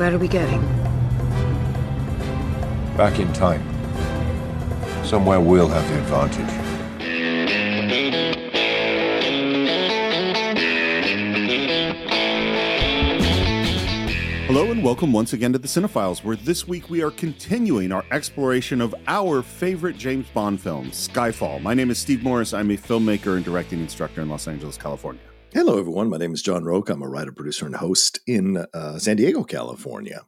Where are we going? Back in time. Somewhere we'll have the advantage. Hello and welcome once again to the Cine-Files, where this week we are continuing our exploration of our favorite James Bond film, Skyfall. My name is Steve Morris. I'm a filmmaker and directing instructor in Los Angeles, California. Hello, everyone. My name is John Rocha. I'm a writer, producer, and host in uh, San Diego, California.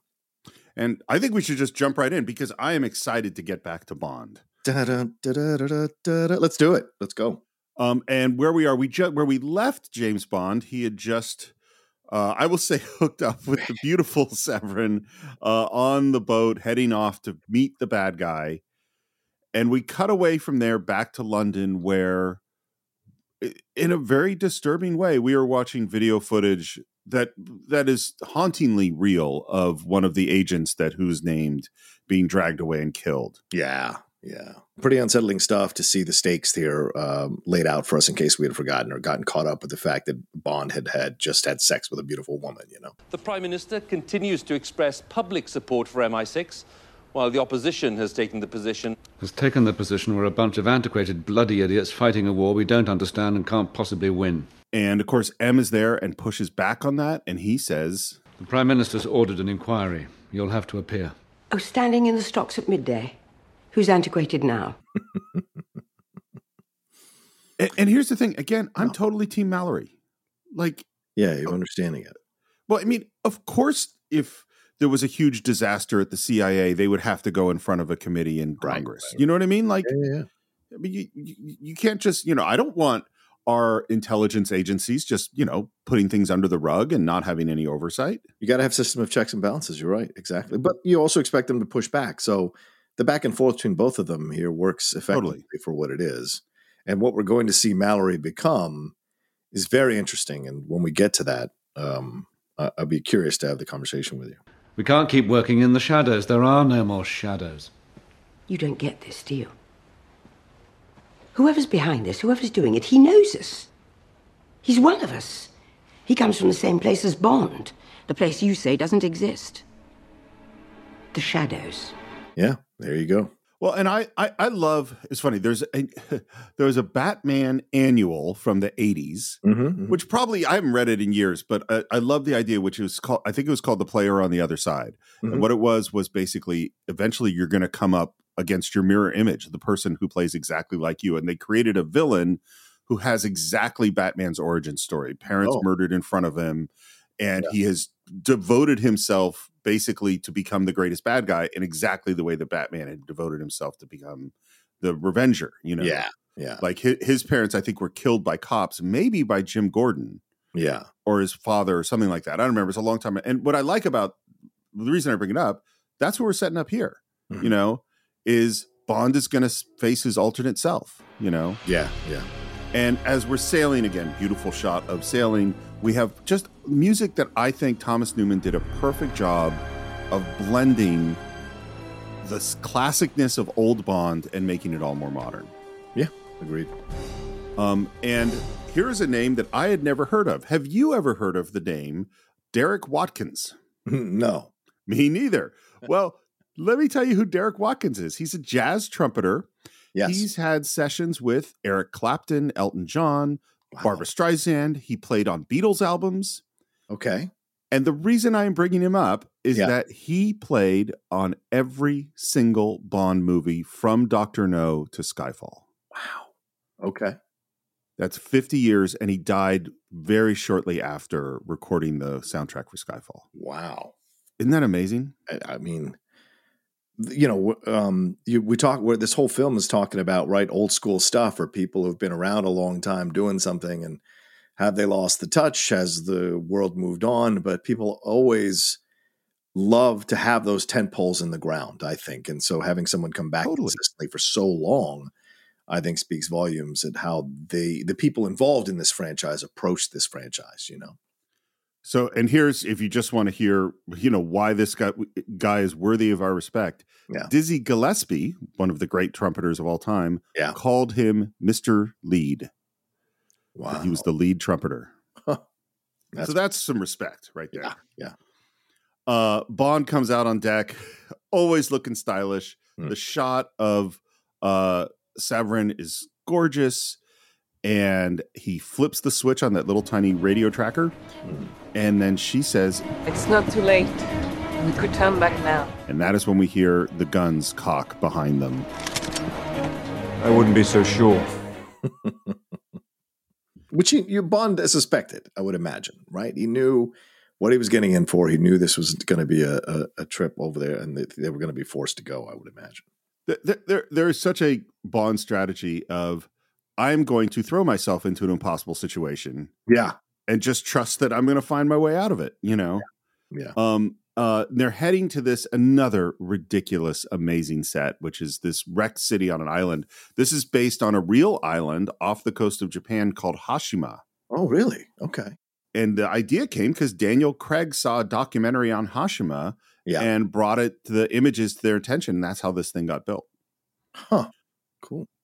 And I think we should just jump right in because I am excited to get back to Bond. Da-da, da-da, da-da. Let's do it. Let's go. Um, and where we are, we ju- where we left James Bond, he had just, uh, I will say, hooked up with the beautiful Sévérine uh, on the boat, heading off to meet the bad guy. And we cut away from there back to London, where, in a very disturbing way, we are watching video footage that that is hauntingly real of one of the agents that who's named being dragged away and killed. Yeah. Yeah. Pretty unsettling stuff to see the stakes here um, laid out for us in case we had forgotten or gotten caught up with the fact that Bond had had just had sex with a beautiful woman, you know? The Prime Minister continues to express public support for MI6, while the opposition has taken the position has taken the position we're a bunch of antiquated bloody idiots fighting a war we don't understand and can't possibly win. And of course, M is there and pushes back on that, and he says, The Prime Minister's ordered an inquiry. You'll have to appear. Oh, standing in the stocks at midday. Who's antiquated now? and, and here's the thing again, I'm totally Team Mallory. Like, Yeah, you're understanding it. well, I mean, of course, if there was a huge disaster at the CIA, they would have to go in front of a committee in Congress. right. You know what I mean? Like, Yeah, yeah. I mean, you, you, you can't just, you know, I don't want our intelligence agencies just, you know, putting things under the rug and not having any oversight. You got to have system of checks and balances. You're right, exactly. But you also expect them to push back. So the back and forth between both of them here works effectively Totally. for what it is. And what we're going to see Mallory become is very interesting. And when we get to that, um, I'd be curious to have the conversation with you. We can't keep working in the shadows. There are no more shadows. You don't get this, do you? Whoever's behind this, whoever's doing it, he knows us. He's one of us. He comes from the same place as Bond, the place you say doesn't exist. The shadows. Yeah, there you go. Well, and I, I, I love. It's funny. There's a there was a Batman annual from the '80s, Mm-hmm, which probably I haven't read it in years, but I, I love the idea. Which was called, I think it was called "The Player on the Other Side," Mhm. and what it was was basically eventually you're going to come up against your mirror image, the person who plays exactly like you, and they created a villain who has exactly Batman's origin story. Parents Oh. murdered in front of him, and he has devoted himself basically to become the greatest bad guy in exactly the way that Batman had devoted himself to become the Revenger. You know, Yeah, yeah, like his, his parents, I think, were killed by cops, maybe by Jim Gordon yeah. or his father or something like that. I don't remember. It's a long time. And what I like about the reason I bring it up, that's what we're setting up here. Mhm. You know, is Bond is going to face his alternate self. You know, Yeah, yeah. and as we're sailing again, beautiful shot of sailing, we have just music that I think Thomas Newman did a perfect job of blending the classicness of old Bond and making it all more modern. Yeah, agreed. Um, and here is a name that I had never heard of. Have you ever heard of the name Derek Watkins? no. Me neither. Well, let me tell you who Derek Watkins is. He's a jazz trumpeter. Yes. He's had sessions with Eric Clapton, Elton John, Wow. Barbra Streisand. He played on Beatles albums. Okay. And the reason I'm bringing him up is Yeah. that he played on every single Bond movie from Dr. No to Skyfall. Wow. Okay. That's 50 years, and he died very shortly after recording the soundtrack for Skyfall. Wow. Isn't that amazing? I, I mean, you know, um, you, we talk where this whole film is talking about right old school stuff or people who've been around a long time doing something and have they lost the touch? Has the world moved on? But people always love to have those tent poles in the ground, I think. And so having someone come back Totally. consistently for so long, I think speaks volumes at how they the people involved in this franchise approach this franchise, you know. So, and here's if you just want to hear, you know, why this guy guy is worthy of our respect. Yeah. Dizzy Gillespie, one of the great trumpeters of all time, Yeah. called him Mister Lead. Wow. He was the lead trumpeter. That's- so that's some respect right there. yeah, yeah. Uh, Bond comes out on deck, always looking stylish. Hmm. The shot of uh, Sévérine is gorgeous, and he flips the switch on that little tiny radio tracker, Hmm. And then she says, It's not too late. We could turn back now. and that is when we hear the guns cock behind them. I wouldn't be so sure. Which he, you Bond suspected, I would imagine, right? He knew what he was getting in for. He knew this was going to be a, a, a trip over there, and they, they were going to be forced to go. I would imagine. Th- th- There, there is such a Bond strategy of, I'm going to throw myself into an impossible situation Yeah, and just trust that I'm going to find my way out of it. You know. yeah. Um, uh, they're heading to this another ridiculous, amazing set, which is this wrecked city on an island. This is based on a real island off the coast of Japan called Hashima. Oh, really? Okay. And the idea came because Daniel Craig saw a documentary on Hashima Yeah. and brought it to the images to their attention. And that's how this thing got built. huh.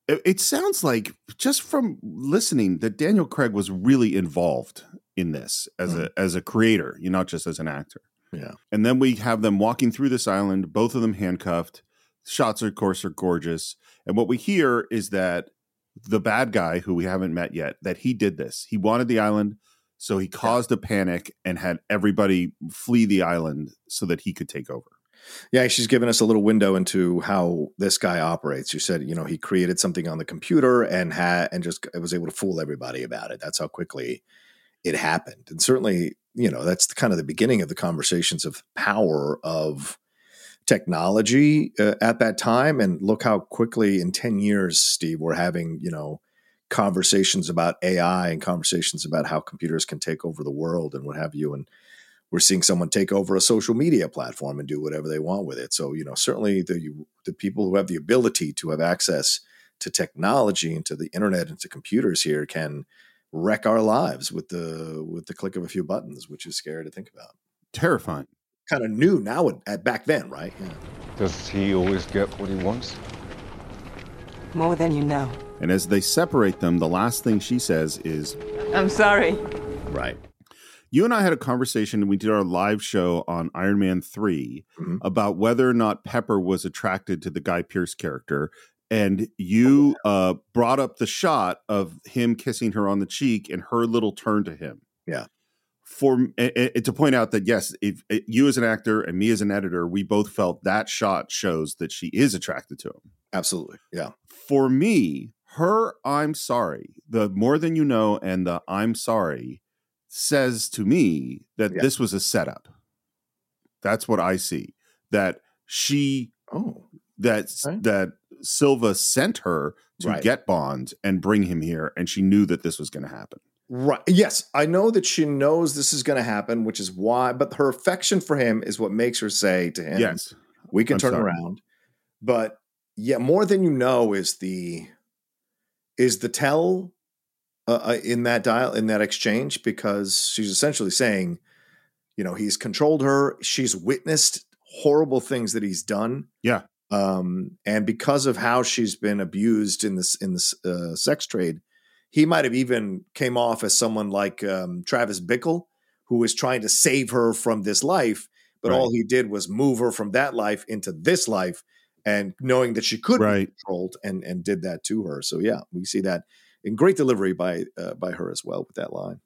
It, it sounds like just from listening that Daniel Craig was really involved in this as hmm. a as a creator, you not just as an actor. Yeah. And then we have them walking through this island, both of them handcuffed. Shots, of course, are gorgeous. And what we hear is that the bad guy, who we haven't met yet, that he did this. He wanted the island, so he caused a panic and had everybody flee the island so that he could take over. Yeah, she's given us a little window into how this guy operates. You said, you know, he created something on the computer and had and just was able to fool everybody about it. That's how quickly it happened. And certainly, you know, that's the, kind of the beginning of the conversations of power of technology uh, at that time. And look how quickly in 10 years, Steve, we're having, you know, conversations about AI and conversations about how computers can take over the world and what have you. And we're seeing someone take over a social media platform and do whatever they want with it. So, you know, certainly the the people who have the ability to have access to technology and to the internet and to computers here can wreck our lives with the with the click of a few buttons, which is scary to think about. Terrifying. Kind of new now at, at back then, right? Yeah. Does he always get what he wants? More than you know. And as they separate them, the last thing she says is, I'm sorry. Right. You and I had a conversation. And we did our live show on Iron Man 3 Mhm. about whether or not Pepper was attracted to the Guy Pearce character. And you uh, brought up the shot of him kissing her on the cheek and her little turn to him. Yeah. For to point out that yes, if eh, you as an actor and me as an editor, we both felt that shot shows that she is attracted to him. Absolutely. Yeah. For me, her I'm sorry, the more than you know and the I'm sorry says to me that Yeah. this was a setup. That's what I see. That she Oh. that that Silva sent her to Right. get Bond and bring him here, and she knew that this was going to happen. Right. Yes, I know that she knows this is going to happen, which is why. But her affection for him is what makes her say to him, Yes, we can I'm turn sorry. around." But yeah, more than you know is the is the tell uh, uh, in that dial in that exchange because she's essentially saying, you know, he's controlled her. She's witnessed horrible things that he's done. Yeah. Um, and because of how she's been abused in this in this uh, sex trade, he might have even came off as someone like um, Travis Bickle, who was trying to save her from this life, but Right. all he did was move her from that life into this life, and knowing that she could be Right. controlled, and and did that to her. So yeah, we see that in great delivery by uh, by her as well with that line.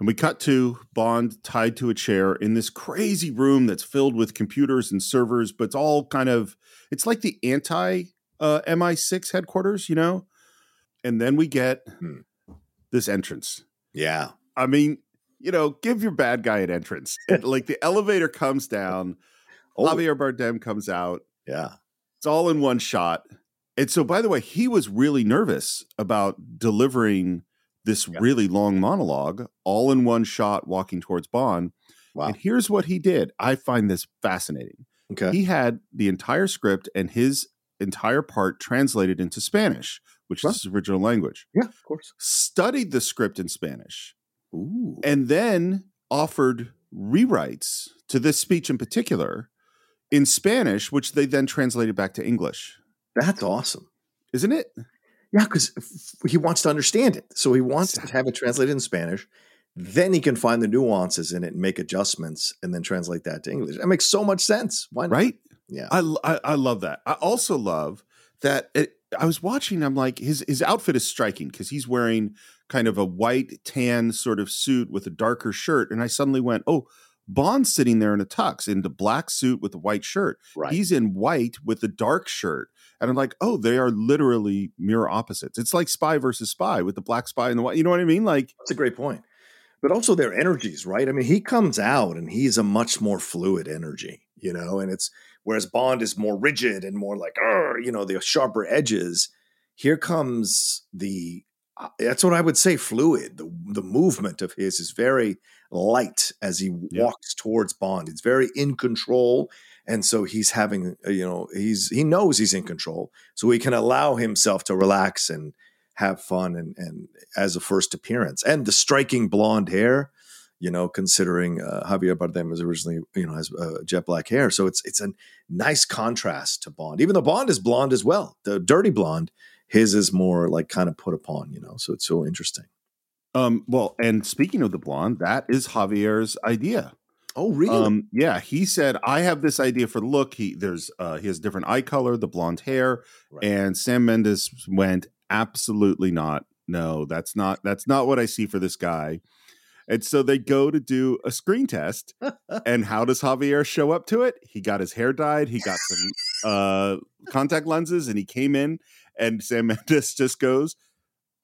And we cut to Bond tied to a chair in this crazy room that's filled with computers and servers, but it's all kind of it's like the anti uh, MI6 headquarters, you know. And then we get Hmm. this entrance. Yeah, I mean, you know, give your bad guy an entrance. Like the elevator comes down, oh Javier Bardem comes out. yeah, It's all in one shot. And so, by the way, he was really nervous about delivering this Yeah. really long monologue all in one shot walking towards Bond. wow, And here's what he did. I find this fascinating. okay, He had the entire script and his entire part translated into Spanish, which is his original language. yeah, of course. Studied the script in Spanish Ooh, and then offered rewrites to this speech in particular in Spanish, which they then translated back to English. That's awesome. Isn't it? Yeah, because he wants to understand it. So he wants to have it translated in Spanish. then he can find the nuances in it and make adjustments and then translate that to English. That makes so much sense. Why not? right? Yeah. I, I I love that. I also love that it, I was watching. I'm like his his outfit is striking because he's wearing kind of a white tan sort of suit with a darker shirt, and I suddenly went, oh. Bond's sitting there in a tux in the black suit with a white shirt. Right. He's in white with a dark shirt. And I'm like, oh, they are literally mirror opposites. It's like spy versus spy with the black spy and the white. You know what I mean? Like, That's a great point. But also their energies, right? I mean, he comes out and he's a much more fluid energy, you know, and it's whereas Bond is more rigid and more like, you know, the sharper edges. Here comes the uh, that's what I would say fluid. The the movement of his is very light as he Yeah. walks towards Bond. It's very in control. And so he's having, uh, you know, he's he knows he's in control, so he can allow himself to relax and have fun and and as a first appearance. And the striking blonde hair you know considering uh, javier bardem was originally you know has uh, jet black hair. So it's it's a nice contrast to bond. Even though bond is blonde as well the dirty blonde his is more like kind of put upon you know so it's so interesting. Um, well, and speaking of the blonde, that is Javier's idea. Oh really Um, yeah, he said, I have this idea for the look. He there's uh he has different eye color, the blonde hair, Right. and Sam Mendes went, absolutely not. No, that's not that's not what I see for this guy. And so they go to do a screen test. and how does Javier show up to it? He got his hair dyed, he got some uh contact lenses, and he came in, and Sam Mendes just goes,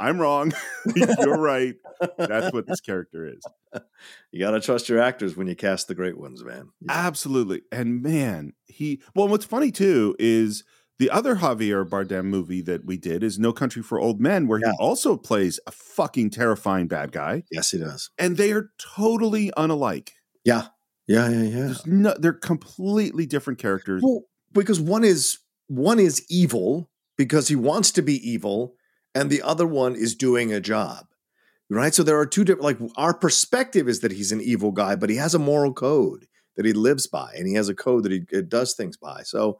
I'm wrong. You're right. That's what this character is. you got to trust your actors when you cast the great ones man Absolutely. And man, he well, what's funny too is the other Javier Bardem movie that we did is No Country for Old Men, where Yeah. he also plays a fucking terrifying bad guy. yes he does And they are totally unalike. yeah yeah yeah yeah There's no, they're completely different characters. Well, because one is one is evil because he wants to be evil, and the other one is doing a job. Right? So there are two different like our perspective is that he's an evil guy, but he has a moral code that he lives by, and he has a code that he does things by. So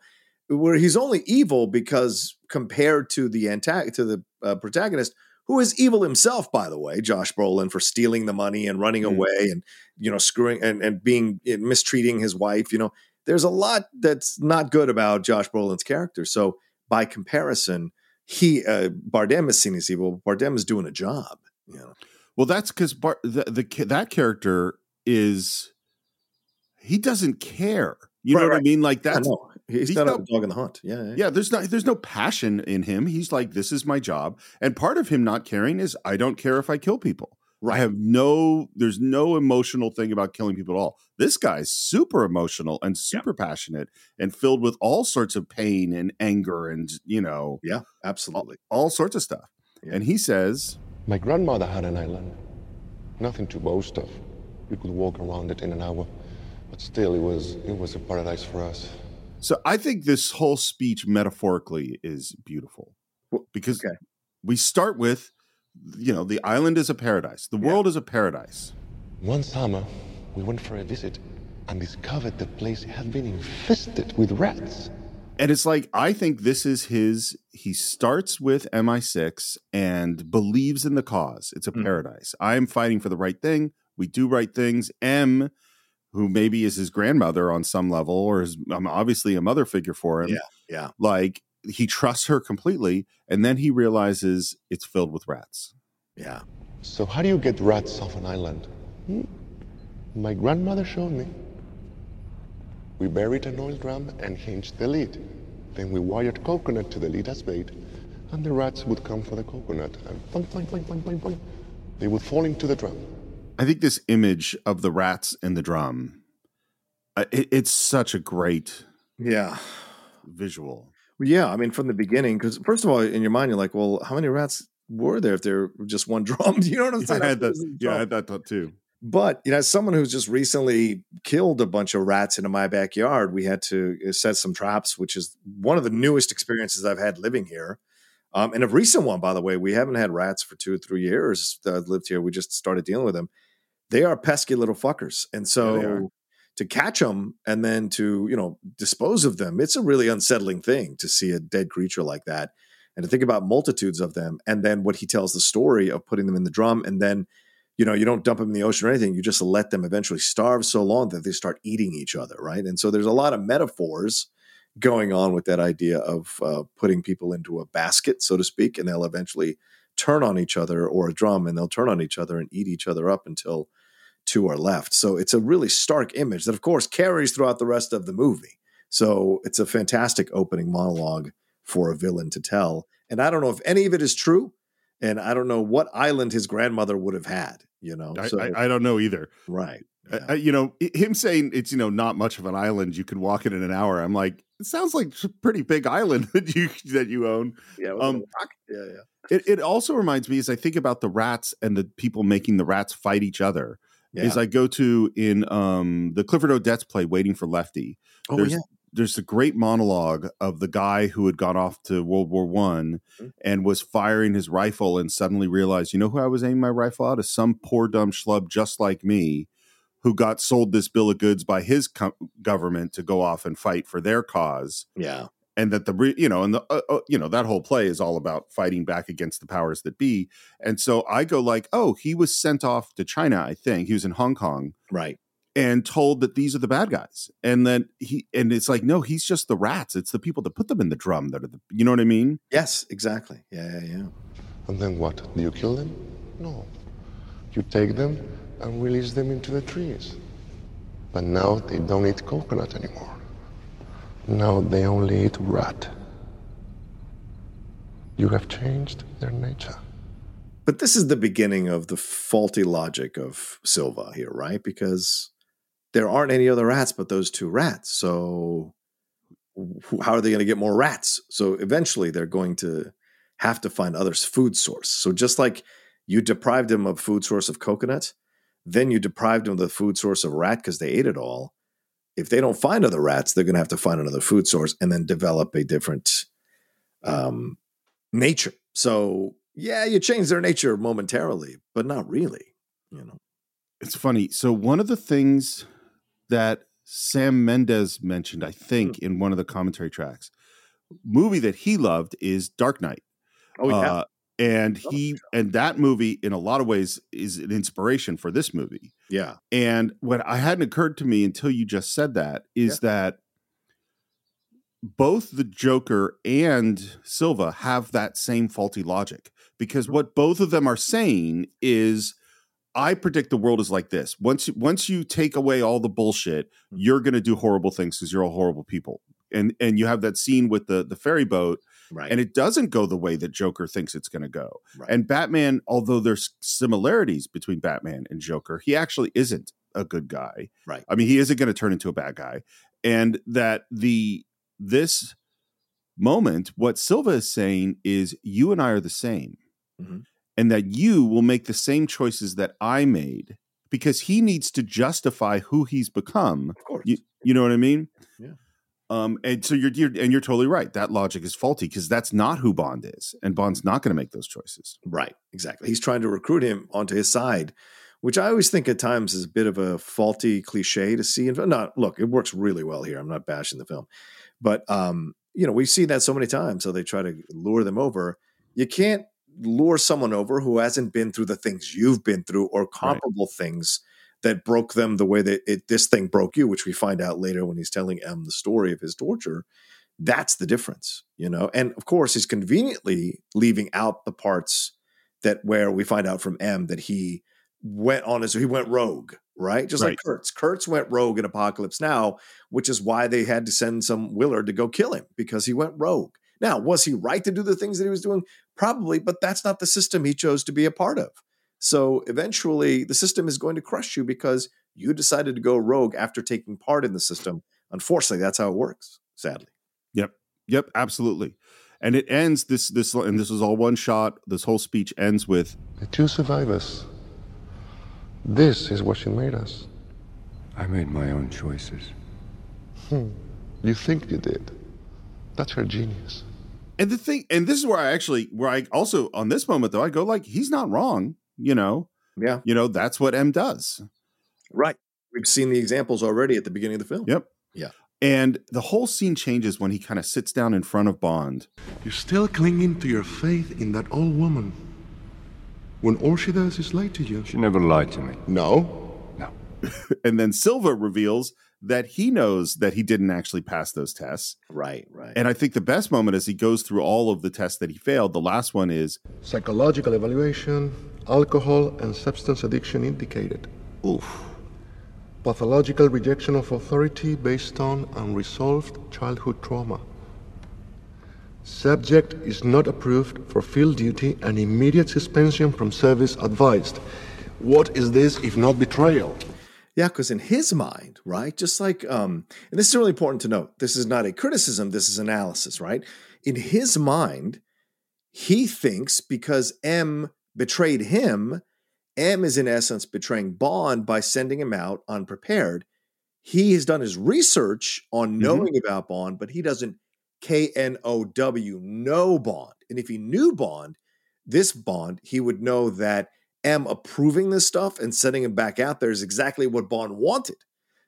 where he's only evil because compared to the antag- to the uh, protagonist, who is evil himself, by the way, Josh Brolin for stealing the money and running Mm. away and you know screwing and, and being and mistreating his wife. You know, there's a lot that's not good about Josh Brolin's character. So by comparison, he uh, Bardem is seen as evil. Bardem is doing a job. You know, Well, that's because Bar- the, the that character is he doesn't care. You Right, know what I mean? Like Yeah, that's no, he's, he's not- a dog in the hunt. Yeah, yeah. yeah there's not there's no passion in him he's like this is my job and part of him not caring is i don't care if i kill people i have no there's no emotional thing about killing people at all this guy's super emotional and super passionate and filled with all sorts of pain and anger and you know yeah, absolutely. all sorts of stuff Yeah. and he says My grandmother had an island. Nothing to boast of. You could walk around it in an hour. But still, it was, it was a paradise for us. so i think this whole speech metaphorically is beautiful because okay. we start with you know the island is a paradise the world is a paradise One summer, we went for a visit and discovered the place had been infested with rats. And it's like I think this is his. He starts with MI6 and believes in the cause. It's a Mhm. paradise. I am fighting for the right thing. We do right things. M, who maybe is his grandmother on some level, or is um, obviously a mother figure for him. Yeah, yeah. Like he trusts her completely, and then he realizes it's filled with rats. Yeah. So, how do you get rats off an island? Hmm? My grandmother showed me. We buried an oil drum and hinged the lid. Then we wired coconut to the lid as bait, and the rats would come for the coconut and boing, boing, boing, boing, boing, boing. They would fall into the drum. I think this image of the rats in the drum, uh, it, it's such a great Yeah. visual. Yeah, I mean, from the beginning, because first of all, in your mind, you're like, well, how many rats were there if there were just one drum? you know what I'm Yeah, saying? I had that, yeah, I had that thought too. But you know, as someone who's just recently killed a bunch of rats in my backyard, we had to uh, set some traps, which is one of the newest experiences I've had living here. Um, and a recent one, by the way, we haven't had rats for two or three years that I've lived here. We just started dealing with them. They are pesky little fuckers, and Yeah, so to catch them and then to you know dispose of them, it's a really unsettling thing to see a dead creature like that, and to think about multitudes of them, and then what he tells the story of putting them in the drum, and then you know, you don't dump them in the ocean or anything. You just let them eventually starve so long that they start eating each other, right? And so there's a lot of metaphors going on with that idea of uh, putting people into a basket, so to speak, and they'll eventually turn on each other or a drum and they'll turn on each other and eat each other up until two are left. So it's a really stark image that, of course, carries throughout the rest of the movie. So it's a fantastic opening monologue for a villain to tell. And I don't know if any of it is true. And I don't know what island his grandmother would have had, you know. I, so, I, I don't know either. right. Uh, you know, him saying it's you know not much of an island, you can walk it in an hour. I'm like, it sounds like a pretty big island that you that you own. Yeah. Um, yeah. Yeah. It it also reminds me as I think about the rats and the people making the rats fight each other. Yeah. Is I go to in um the Clifford Odets play Waiting for Lefty. Oh, there's yeah. there's a great monologue of the guy who had gone off to World War One Mhm. and was firing his rifle and suddenly realized, you know who I was aiming my rifle at? Is some poor dumb schlub just like me who got sold this bill of goods by his government to go off and fight for their cause Yeah. And that the you know and the uh, uh, you know that whole play is all about fighting back against the powers that be and so i go like oh he was sent off to china i think he was in hong kong Right. and told that these are the bad guys and then he and it's like no he's just the rats it's the people that put them in the drum that are the you know what i mean Yes, exactly. Yeah, yeah, yeah. And then what? Do you kill them? No. You take them and release them into the trees. But now they don't eat coconut anymore. Now they only eat rat. You have changed their nature. But this is the beginning of the faulty logic of Silva here, right? Because there aren't any other rats but those two rats. So how are they going to get more rats? So eventually they're going to have to find other food source. So just like you deprived them of food source of coconut, then you deprived them of the food source of rat because they ate it all. If they don't find other rats, they're going to have to find another food source and then develop a different um, nature. So yeah, you change their nature momentarily, but not really. You know. it's funny so one of the things that sam Mendes mentioned i think Hmm. in one of the commentary tracks movie that he loved is dark knight Oh yeah. Uh, and he and that movie in a lot of ways is an inspiration for this movie yeah. and what i hadn't occurred to me until you just said that is that both the joker and silva have that same faulty logic because what both of them are saying is i predict the world is like this. Once you once you take away all the bullshit mm. you're going to do horrible things because you're all horrible people. And and you have that scene with the the ferry boat Right. and it doesn't go the way that Joker thinks it's going to go. Right. And Batman, although there's similarities between Batman and Joker, he actually isn't a good guy. Right. I mean, he isn't going to turn into a bad guy. And that the this moment, what Silva is saying is, you and I are the same, Mhm. and that you will make the same choices that I made because he needs to justify who he's become. of course. You, you know what I mean? Yeah. Um, and so you're, you're and you're totally right. That logic is faulty because that's not who Bond is, and Bond's not going to make those choices. Right, exactly. He's trying to recruit him onto his side, which I always think at times is a bit of a faulty cliche to see. In no, look, it works really well here. I'm not bashing the film, but um, you know, we've seen that so many times. So they try to lure them over. You can't lure someone over who hasn't been through the things you've been through or comparable things that broke them the way that it, this thing broke you, which we find out later when he's telling M the story of his torture. That's the difference, you know. And of course, he's conveniently leaving out the parts that where we find out from M that he went on his he went rogue, right? Just like Kurtz. Kurtz went rogue in Apocalypse Now, which is why they had to send some Willard to go kill him because he went rogue. Now, was he right to do the things that he was doing? Probably, but that's not the system he chose to be a part of. So eventually, the system is going to crush you because you decided to go rogue after taking part in the system. Unfortunately, that's how it works, sadly. Yep, yep, absolutely. And it ends this this and this is all one shot. This whole speech ends with The two survivors. This is what she made us. I made my own choices. Hmm. You think you did. That's her genius. and the thing and this is where I actually where I also on this moment though I go like he's not wrong. You know, Yeah, you know that's what M does. right. We've seen the examples already at the beginning of the film. Yep. Yeah. And the whole scene changes when he kind of sits down in front of Bond. You're still clinging to your faith in that old woman. when all she does is lie to you? She never lied to me. No. No. and then Silva reveals that he knows that he didn't actually pass those tests. Right, right. And I think the best moment as he goes through all of the tests that he failed, the last one is Psychological evaluation, alcohol and substance addiction indicated. Oof. Pathological rejection of authority based on unresolved childhood trauma. Subject is not approved for field duty and immediate suspension from service advised. What is this if not betrayal? Yeah, because in his mind, right, just like, um, and this is really important to note. This is not a criticism. This is analysis, right? In his mind, he thinks because M betrayed him, M is in essence betraying Bond by sending him out unprepared. He has done his research on knowing about Bond, but he doesn't K N O W know Bond. And if he knew Bond, this Bond, he would know that M approving this stuff and sending him back out there is exactly what Bond wanted.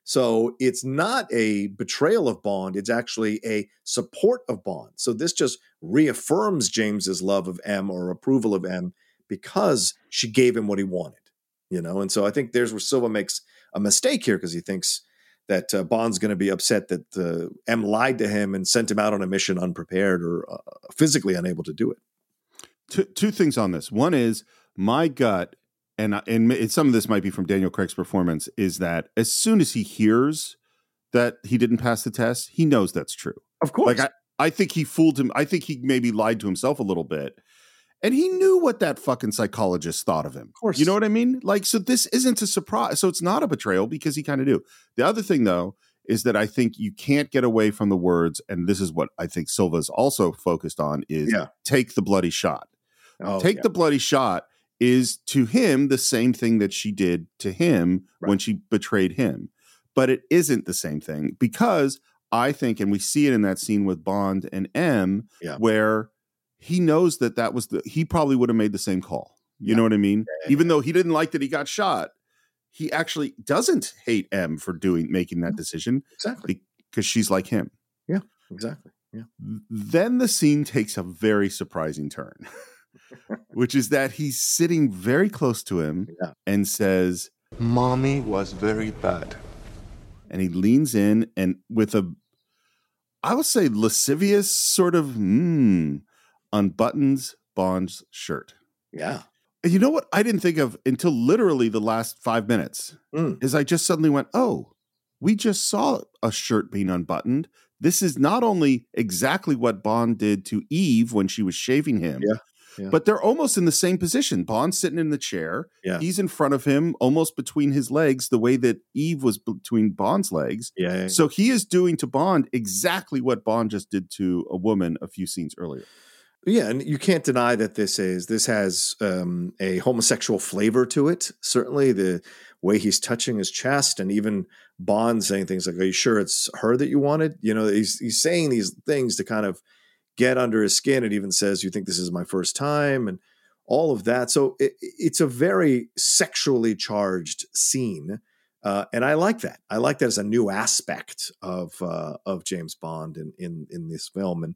So it's not a betrayal of Bond, it's actually a support of Bond. So this just reaffirms James's love of M or approval of M because she gave him what he wanted, you know. And so I think there's where Silva makes a mistake here because he thinks that uh, Bond's going to be upset that uh, M lied to him and sent him out on a mission unprepared or uh, physically unable to do it. two, two things on this. One is my gut, and and some of this might be from Daniel Craig's performance, is that as soon as he hears that he didn't pass the test, he knows that's true. Of course. Like I, I think he fooled him. I think he maybe lied to himself a little bit. And he knew what that fucking psychologist thought of him. Of course. You know what I mean? Like, so this isn't a surprise. So it's not a betrayal because he kind of knew. The other thing, though, is that I think you can't get away from the words, and this is what I think Silva's also focused on is Yeah. take the bloody shot. Oh, take yeah. the bloody shot is to him the same thing that she did to him when she betrayed him. But it isn't the same thing because I think, and we see it in that scene with Bond and M, Yeah. where he knows that that was the, he probably would have made the same call. You know what I mean? Even though he didn't like that he got shot, he actually doesn't hate M for doing, making that mm-hmm. decision Exactly. because she's like him. Yeah, exactly. Yeah. Then the scene takes a very surprising turn, which is that he's sitting very close to him Yeah. and says, Mommy was very bad. and he leans in and with a, I would say, lascivious sort of, hmm, unbuttons Bond's shirt. Yeah. And you know what I didn't think of until literally the last five minutes Mm. is I just suddenly went, oh, we just saw a shirt being unbuttoned. This is not only exactly what Bond did to Eve when she was shaving him, Yeah, yeah. but they're almost in the same position. Bond's sitting in the chair. Yeah. He's in front of him, almost between his legs, the way that Eve was between Bond's legs. Yeah. yeah, yeah. So he is doing to Bond exactly what Bond just did to a woman a few scenes earlier. Yeah, and you can't deny that this is this has um, a homosexual flavor to it. Certainly, the way he's touching his chest, and even Bond saying things like, "Are you sure it's her that you wanted?" You know, he's he's saying these things to kind of get under his skin. It even says, "You think this is my first time?" and all of that. So it, it's a very sexually charged scene, uh, and I like that. I like that as a new aspect of uh, of James Bond in in in this film, and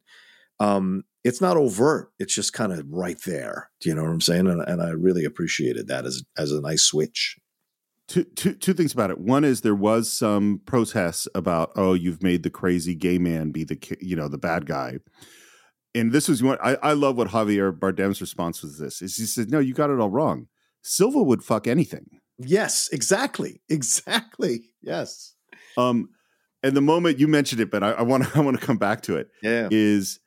um, it's not overt. It's just kind of right there. Do you know what I'm saying? And, and I really appreciated that as as a nice switch. two, two, two things about it. One is there was some protests about, oh, you've made the crazy gay man be the, you know, the bad guy. And this was what I, I love what Javier Bardem's response was this is he said, no, you got it all wrong. Silva would fuck anything. Yes, exactly, exactly. Yes. Um, and the moment you mentioned it, but I want to I want to come back to it. Yeah. Is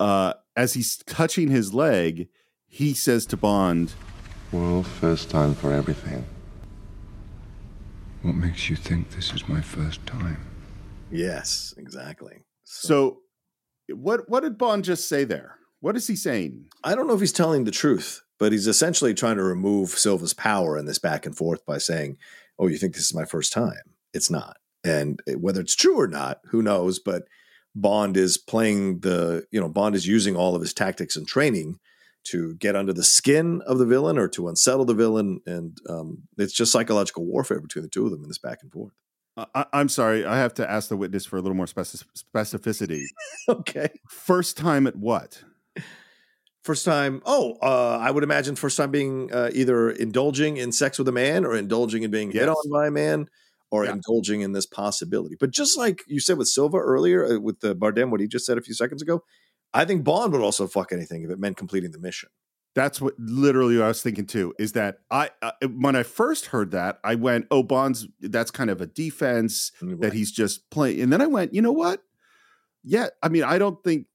uh, as he's touching his leg, he says to Bond, Well, first time for everything. What makes you think this is my first time? Yes, exactly. so what what did Bond just say there? What is he saying? I don't know if he's telling the truth, but he's essentially trying to remove Silva's power in this back and forth by saying, "Oh, you think this is my first time? It's not." And whether it's true or not, who knows? But Bond is playing the, you know, Bond is using all of his tactics and training to get under the skin of the villain or to unsettle the villain, and um, it's just psychological warfare between the two of them in this back and forth. I, I'm sorry, I have to ask the witness for a little more specificity. okay. First time at what? First time. Oh, uh, I would imagine first time being uh, either indulging in sex with a man or indulging in being hit on by a man or Yeah. indulging in this possibility. But just like you said with Silva earlier, uh, with the Bardem, what he just said a few seconds ago, I think Bond would also fuck anything if it meant completing the mission. That's what literally what I was thinking too. Is that I uh, when I first heard that I went, "Oh, Bond's that's kind of a defense that he's just playing," and then I went, "You know what? Yeah, I mean, I don't think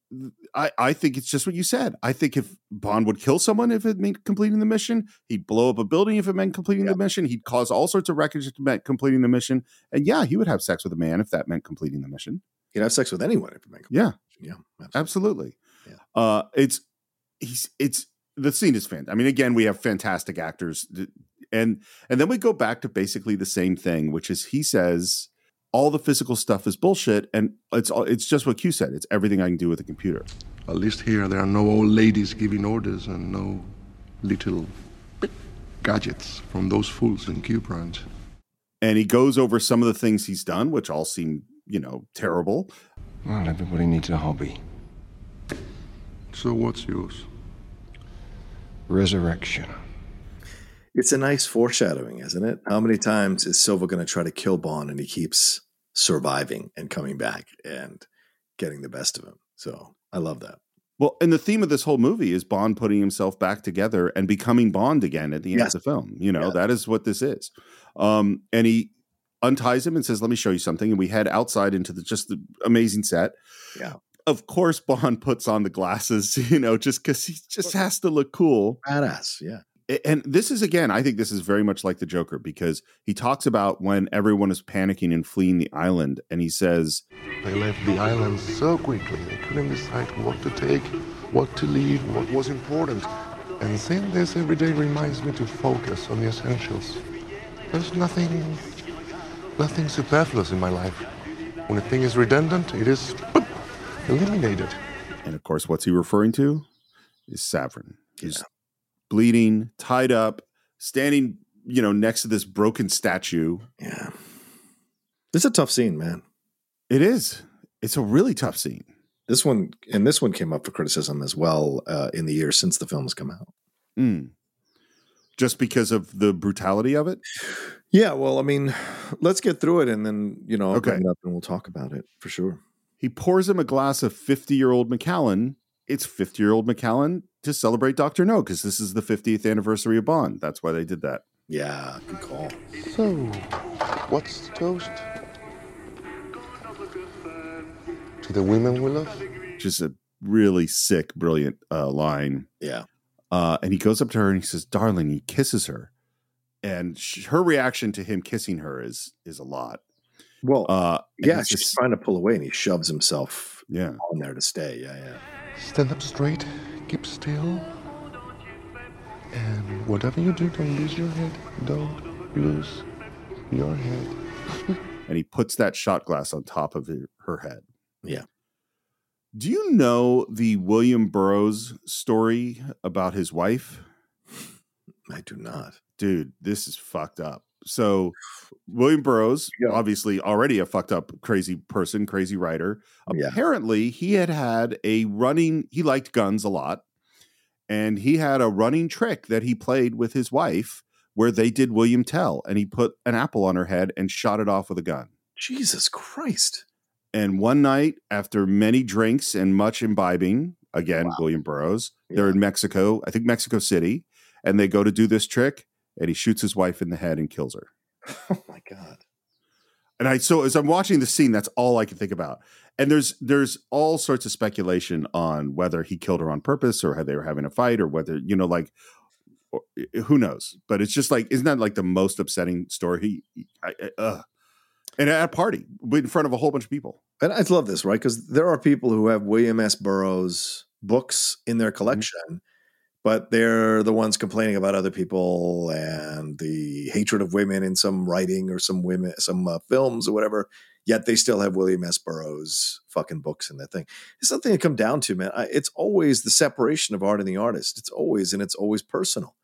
I I think it's just what you said. I think if Bond would kill someone if it meant completing the mission, he'd blow up a building if it meant completing the mission. He'd cause all sorts of wreckage if it meant completing the mission, and yeah, he would have sex with a man if that meant completing the mission. He'd have sex with anyone if it meant Yeah, yeah, absolutely. Uh, it's he's it's the scene is fan. I mean, again, we have fantastic actors, and and then we go back to basically the same thing, which is he says all the physical stuff is bullshit, and it's all it's just what Q said. It's everything I can do with a computer. At least here, there are no old ladies giving orders and no little gadgets from those fools in Q branch. And he goes over some of the things he's done, which all seem you know terrible. Well, everybody needs a hobby. So what's yours? Resurrection. It's a nice foreshadowing, isn't it? How many times is Silva going to try to kill Bond and he keeps surviving and coming back and getting the best of him? So I love that. Well, and the theme of this whole movie is Bond putting himself back together and becoming Bond again at the end Yes. of the film. You know, that is what this is. Um, and he unties him and says, "Let me show you something." And we head outside into the just the amazing set. Yeah. Of course, Bond puts on the glasses, you know, just because he just has to look cool. Badass, yeah. And this is again, I think this is very much like the Joker because he talks about when everyone is panicking and fleeing the island, and he says, They left the island so quickly, they couldn't decide what to take, what to leave, what was important. And seeing this every day reminds me to focus on the essentials. There's nothing, nothing superfluous in my life. When a thing is redundant, it is boop, eliminated. and of course, what's he referring to? Is Sévérine. He's bleeding, tied up, standing, you know, next to this broken statue. Yeah. It's a tough scene, man. It is. It's a really tough scene. This one and this one came up for criticism as well uh, in the years since the film has come out. Mm. Just because of the brutality of it? Yeah, well, I mean, let's get through it and then you know I'll Okay. bring it up and we'll talk about it for sure. He pours him a glass of 50 year old Macallan. It's 50 year old Macallan to celebrate Dr. No, because this is the 50th anniversary of Bond. That's why they did that. Yeah, good call. So, what's the toast? To the women we love? Just a really sick, brilliant uh, line. Yeah. Uh, and he goes up to her and he says, "Darling," he kisses her, and sh- her reaction to him kissing her is is a lot. Well, Uh, yeah, he's just- trying to pull away and he shoves himself yeah. on there to stay. Yeah, yeah. Stand up straight, keep still. And whatever you do, don't lose your head. Don't lose your head. and he puts that shot glass on top of her, her head. Yeah. Do you know the William Burroughs story about his wife? I do not. Dude, this is fucked up. So, William Burroughs, obviously already a fucked up, crazy person, crazy writer. Yeah. Apparently, he had had a running, he liked guns a lot. And he had a running trick that he played with his wife where they did William Tell and he put an apple on her head and shot it off with a gun. Jesus Christ. And one night, after many drinks and much imbibing, again, William Burroughs, they're in Mexico, I think Mexico City, and they go to do this trick, and he shoots his wife in the head and kills her. Oh my God. And I so as I'm watching the scene, that's all I can think about. And there's there's all sorts of speculation on whether he killed her on purpose or how they were having a fight or whether you know like or, who knows. But it's just like isn't that like the most upsetting story? He, I, I, ugh. and at a party in front of a whole bunch of people. And I love this, right? Because there are people who have William S. Burroughs books in their mm-hmm. collection, but they're the ones complaining about other people and the hatred of women in some writing or some women, some uh, films or whatever. Yet they still have William S. Burroughs fucking books in that thing. It's something to come down to, man. I, it's always the separation of art and the artist. It's always and it's always personal.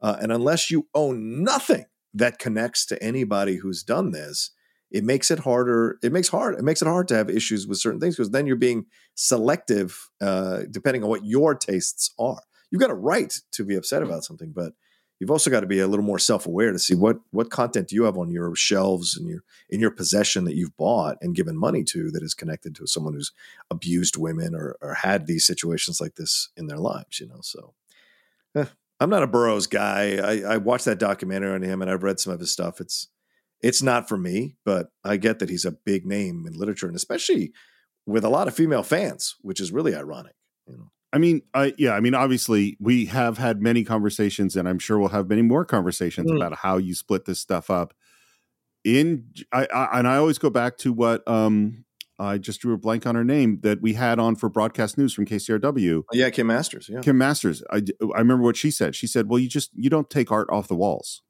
Uh, and unless you own nothing that connects to anybody who's done this, it makes it harder. It makes hard. It makes it hard to have issues with certain things because then you're being selective, uh, depending on what your tastes are. You've got a right to be upset about something, but you've also got to be a little more self-aware to see what what content do you have on your shelves and your in your possession that you've bought and given money to that is connected to someone who's abused women or, or had these situations like this in their lives you know so eh, i'm not a burroughs guy. I, I watched that documentary on him and i've read some of his stuff. It's it's not for me but i get that he's a big name in literature and especially with a lot of female fans which is really ironic you know I mean, I yeah, I mean, obviously, we have had many conversations, and I'm sure we'll have many more conversations Mm. about how you split this stuff up. In I, I and I always go back to what um I just drew a blank on her name that we had on for broadcast news from KCRW. yeah kim masters yeah Kim Masters. I I remember what she said. She said, "Well, you just you don't take art off the walls."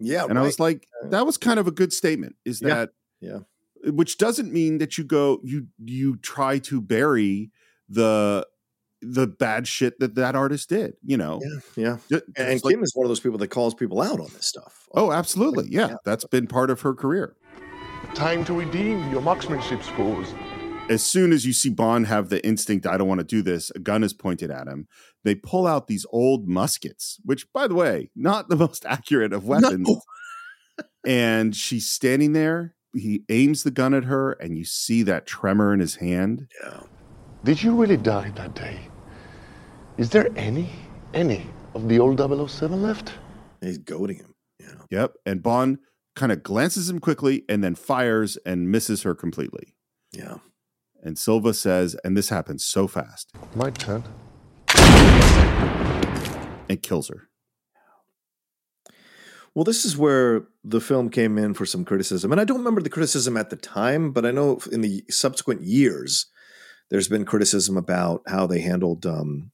yeah and I was like, that was kind of a good statement. Is Yeah. that Yeah. Which doesn't mean that you go you you try to bury the the bad shit that that artist did. You know. yeah yeah Ju- and, and just like- kim is one of those people that calls people out on this stuff oh, absolutely. Yeah, Yeah. that's been part of her career. Time to redeem your marksmanship scores. As soon as you see Bond have the instinct, I don't want to do this, a gun is pointed at him. They pull out these old muskets, which, by the way, not the most accurate of weapons. No. and she's standing there. He aims the gun at her, and you see that tremor in his hand. yeah Did you really die that day? Is there any, any of the old 007 left? he's goading him yeah Yep. And Bond kind of glances him quickly and then fires and misses her completely. yeah And Silva says, and this happens so fast, My turn. and kills her. Well, this is where the film came in for some criticism. And I don't remember the criticism at the time, but I know in the subsequent years, there's been criticism about how they handled um,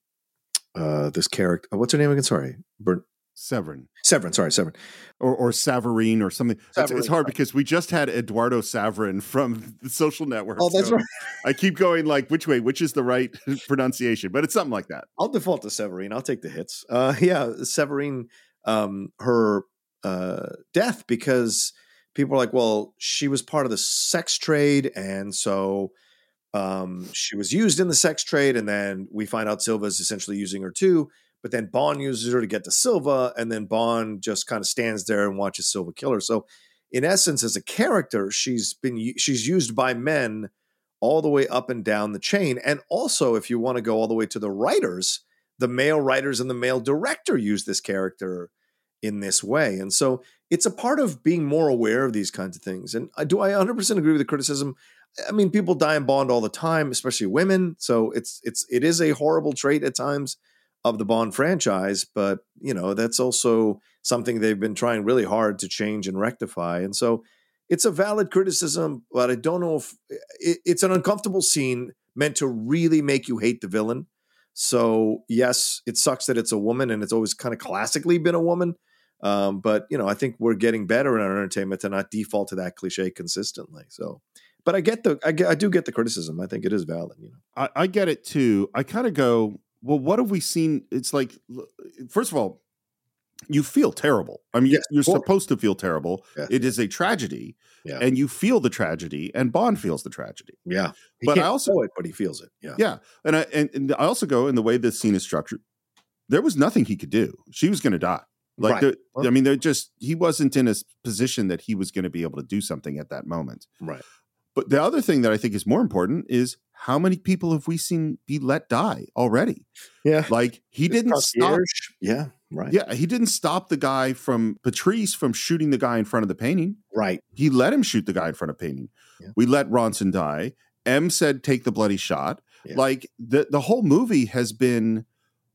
uh, this character. What's her name again? Sorry. Bern- Severin. Severin. Sorry, Severin. Or, or Savarine or something. It's, it's hard right. because we just had Eduardo Saverin from the social network. Oh, that's so right. I keep going like, which way? Which is the right pronunciation? But it's something like that. I'll default to Severine. I'll take the hits. Uh, yeah, Severine, um, her uh, death because people are like, well, she was part of the sex trade, and so um, she was used in the sex trade, and then we find out Silva is essentially using her too. But then Bond uses her to get to Silva, and then Bond just kind of stands there and watches Silva kill her. So, in essence, as a character, she's been she's used by men all the way up and down the chain. And also, if you want to go all the way to the writers, the male writers and the male director use this character in this way. And so it's a part of being more aware of these kinds of things. And do I 100% agree with the criticism? I mean, people die in Bond all the time, especially women. So it's it's it is a horrible trait at times of the Bond franchise, but you know that's also something they've been trying really hard to change and rectify. And so it's a valid criticism, but I don't know if it, it's an uncomfortable scene meant to really make you hate the villain. So yes, it sucks that it's a woman, and it's always kind of classically been a woman. Um, but you know, I think we're getting better in our entertainment to not default to that cliche consistently. So, but I get the I, get, I do get the criticism. I think it is valid. You know, I, I get it too. I kind of go, well, what have we seen? It's like, first of all, you feel terrible. I mean, Yes, you're supposed to feel terrible. Yes. It is a tragedy, Yeah. and you feel the tragedy, and Bond feels the tragedy. yeah. He But I also- it, but he feels it. Yeah, Yeah, and I and, and I also go in the way this scene is structured. There was nothing he could do. She was going to die. Like, Right. I mean, they're just he wasn't in a position that he was going to be able to do something at that moment. right. But the other thing that I think is more important is how many people have we seen be let die already? Yeah, Like he This didn't stop. Yeah, right. Yeah, he didn't stop the guy from Patrice from shooting the guy in front of the painting. right. He let him shoot the guy in front of painting. Yeah. We let Ronson die. M said, "Take the bloody shot." Yeah. Like the the whole movie has been,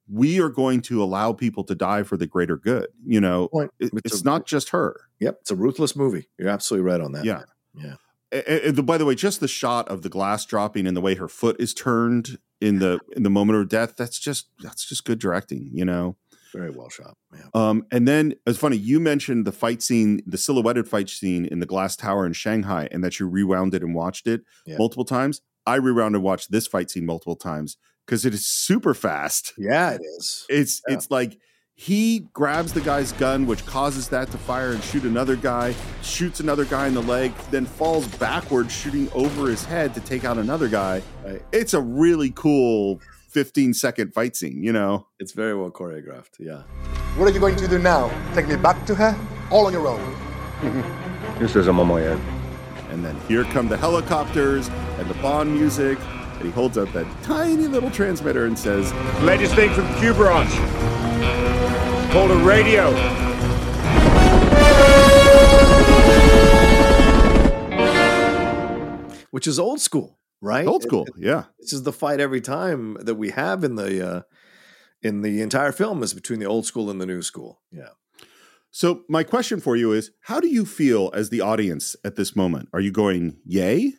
we are going to allow people to die for the greater good. You know, It- It's it's a- not just her. Yep, it's a ruthless movie. You're absolutely right on that. Yeah. yeah. And by the way, just the shot of the glass dropping and the way her foot is turned in the in the moment of death, that's just that's just good directing, you know. Very well shot. Yeah. Um, and then it's funny, you mentioned the fight scene, the silhouetted fight scene in the glass tower in Shanghai, and that you rewound it and watched it Yeah. multiple times. I rewound and watched this fight scene multiple times because it is super fast. Yeah, it is. It's Yeah. it's like he grabs the guy's gun, which causes that to fire and shoot another guy, shoots another guy in the leg, then falls backwards, shooting over his head to take out another guy. Uh, it's a really cool 15 second fight scene, you know? It's very well choreographed. Yeah. What are you going to do now? Take me back to her? All on your own. This is a momoyed. And then here come the helicopters and the Bond music. And he holds up that tiny little transmitter and says, Latest thing from Q Branch. Called a radio. Which is old school, right? Old school, it- yeah. This is the fight every time that we have in the uh in the entire film is between the old school and the new school. Yeah. So, my question for you is how do you feel as the audience at this moment? Are you going, yay?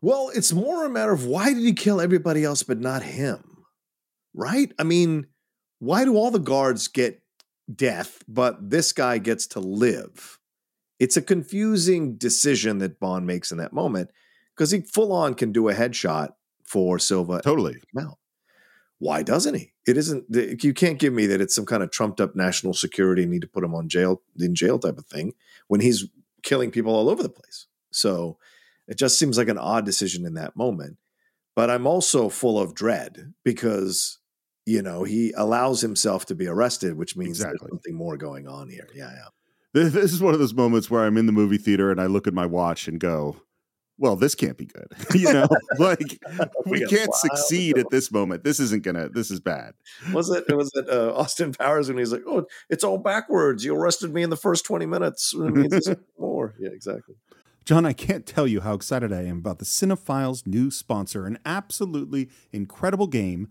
Well, it's more a matter of why did he kill everybody else but not him? Right? I mean, why do all the guards get death, but this guy gets to live? It's a confusing decision that Bond makes in that moment because he full on can do a headshot for Silva. Totally. Now, why doesn't he? It isn't. You can't give me that it's some kind of trumped up national security need to put him on jail in jail type of thing when he's killing people all over the place. So it just seems like an odd decision in that moment. But I'm also full of dread because you know he allows himself to be arrested, which means Exactly. there's something more going on here. Yeah, yeah. This this is one of those moments where I'm in the movie theater and I look at my watch and go, well, this can't be good. you know, like we got can't wild. succeed at this moment. This isn't gonna, this is bad. Was it? Was it uh, Austin Powers when he's like, "Oh, it's all backwards. You arrested me in the first twenty minutes. It means more." Yeah, exactly. John, I can't tell you how excited I am about the Cine-Files' new sponsor, an absolutely incredible game,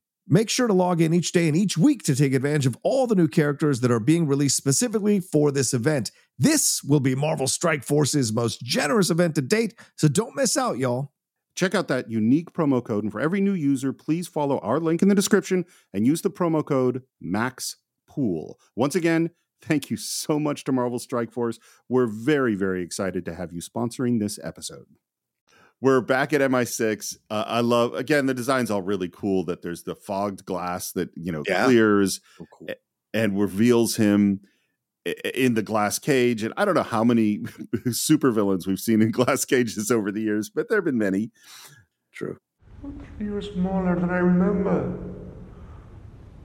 Make sure to log in each day and each week to take advantage of all the new characters that are being released specifically for this event. This will be Marvel Strike Force's most generous event to date, so don't miss out, y'all. Check out that unique promo code, and for every new user, please follow our link in the description and use the promo code MAXPOOL. Once again, thank you so much to Marvel Strike Force. We're very, very excited to have you sponsoring this episode. We're back at MI6. Uh, I love again the design's all really cool. That there's the fogged glass that you know Yeah. clears Oh, cool. and reveals him in the glass cage. And I don't know how many supervillains we've seen in glass cages over the years, but there have been many. True. You're smaller than I remember.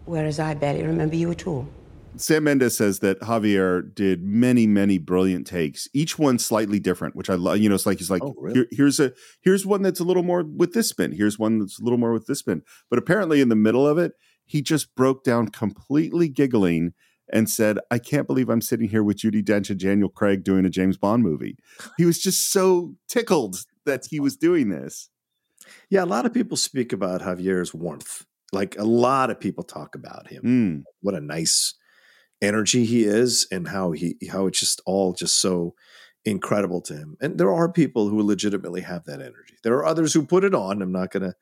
Whereas I barely remember you at all. Sam Mendes says that Javier did many, many brilliant takes, each one slightly different, which I love. You know, it's like he's like, Oh, really? Here, here's a here's one that's a little more with this spin. Here's one that's a little more with this spin. But apparently, in the middle of it, he just broke down completely giggling and said, "I can't believe I'm sitting here with Judi Dench and Daniel Craig doing a James Bond movie." He was just so tickled that he was doing this. Yeah, a lot of people speak about Javier's warmth. Like a lot of people talk about him. Mm. What a nice energy he is, and how he how it's just all just so incredible to him. And there are people who legitimately have that energy. There are others who put it on. I'm not going to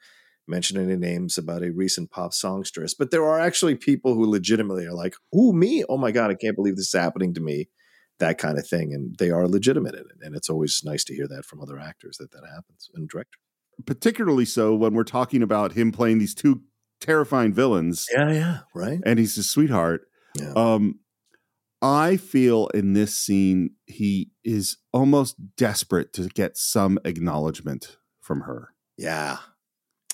mention any names about a recent pop songstress, but there are actually people who legitimately are like, "Ooh, me! Oh my god, I can't believe this is happening to me." That kind of thing, and they are legitimate in it. And it's always nice to hear that from other actors that that happens and directors. Particularly so when we're talking about him playing these two terrifying villains. Yeah, yeah, right. and he's his sweetheart. Yeah. Um, I feel in this scene he is almost desperate to get some acknowledgement from her. Yeah.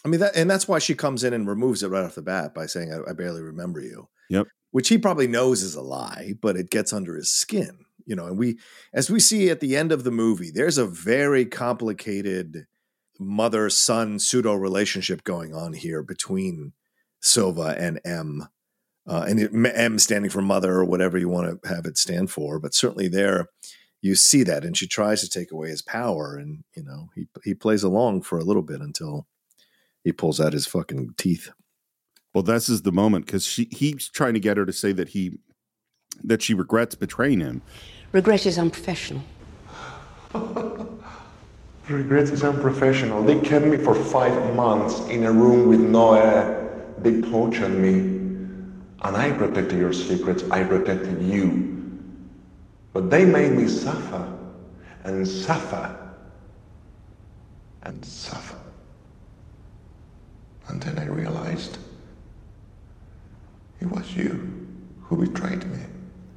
I mean that and that's why she comes in and removes it right off the bat by saying I, I barely remember you. Yep. Which he probably knows is a lie, but it gets under his skin. You know, and we as we see at the end of the movie, there's a very complicated mother-son pseudo relationship going on here between Silva and M. uh, and it, M standing for mother or whatever you want to have it stand for. But certainly there, you see that, and she tries to take away his power, and you know he he plays along for a little bit until he pulls out his fucking teeth. Well, this is the moment because she he's trying to get her to say that he that she regrets betraying him. Regret is unprofessional. Regret is unprofessional. They kept me for five months in a room with no air. They tortured me. And I protected your secrets. I protected you. But they made me suffer and suffer and suffer. And then I realized it was you who betrayed me.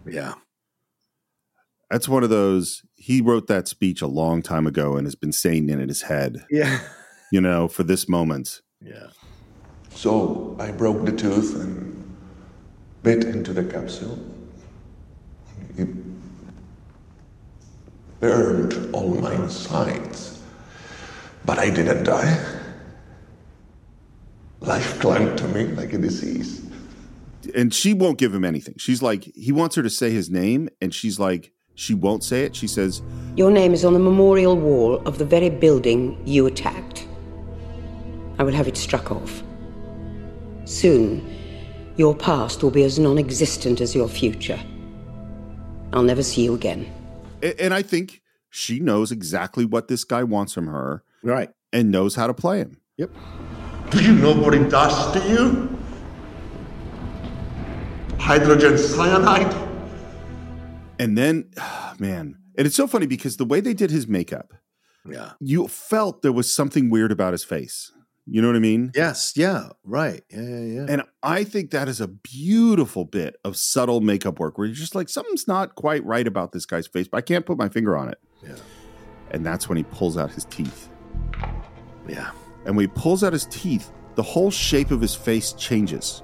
Yeah. That's one of those. He wrote that speech a long time ago and has been saying it in his head. Yeah. You know, for this moment. Yeah. So I broke the tooth and bit into the capsule. It burned all my insides. But I didn't die. Life clung to me like a disease. And she won't give him anything. She's like, he wants her to say his name, and she's like, she won't say it. She says, Your name is on the memorial wall of the very building you attacked. I will have it struck off. Soon, your past will be as non existent as your future. I'll never see you again. A- and I think she knows exactly what this guy wants from her. Right. And knows how to play him. Yep. Do you know what it does to you? Hydrogen cyanide? And then, man, and it's so funny because the way they did his makeup, Yeah. you felt there was something weird about his face. You know what I mean? Yes. Yeah. Right. Yeah. Yeah. Yeah. And I think that is a beautiful bit of subtle makeup work where you're just like, something's not quite right about this guy's face, but I can't put my finger on it. Yeah. And that's when he pulls out his teeth. yeah. And when he pulls out his teeth, the whole shape of his face changes,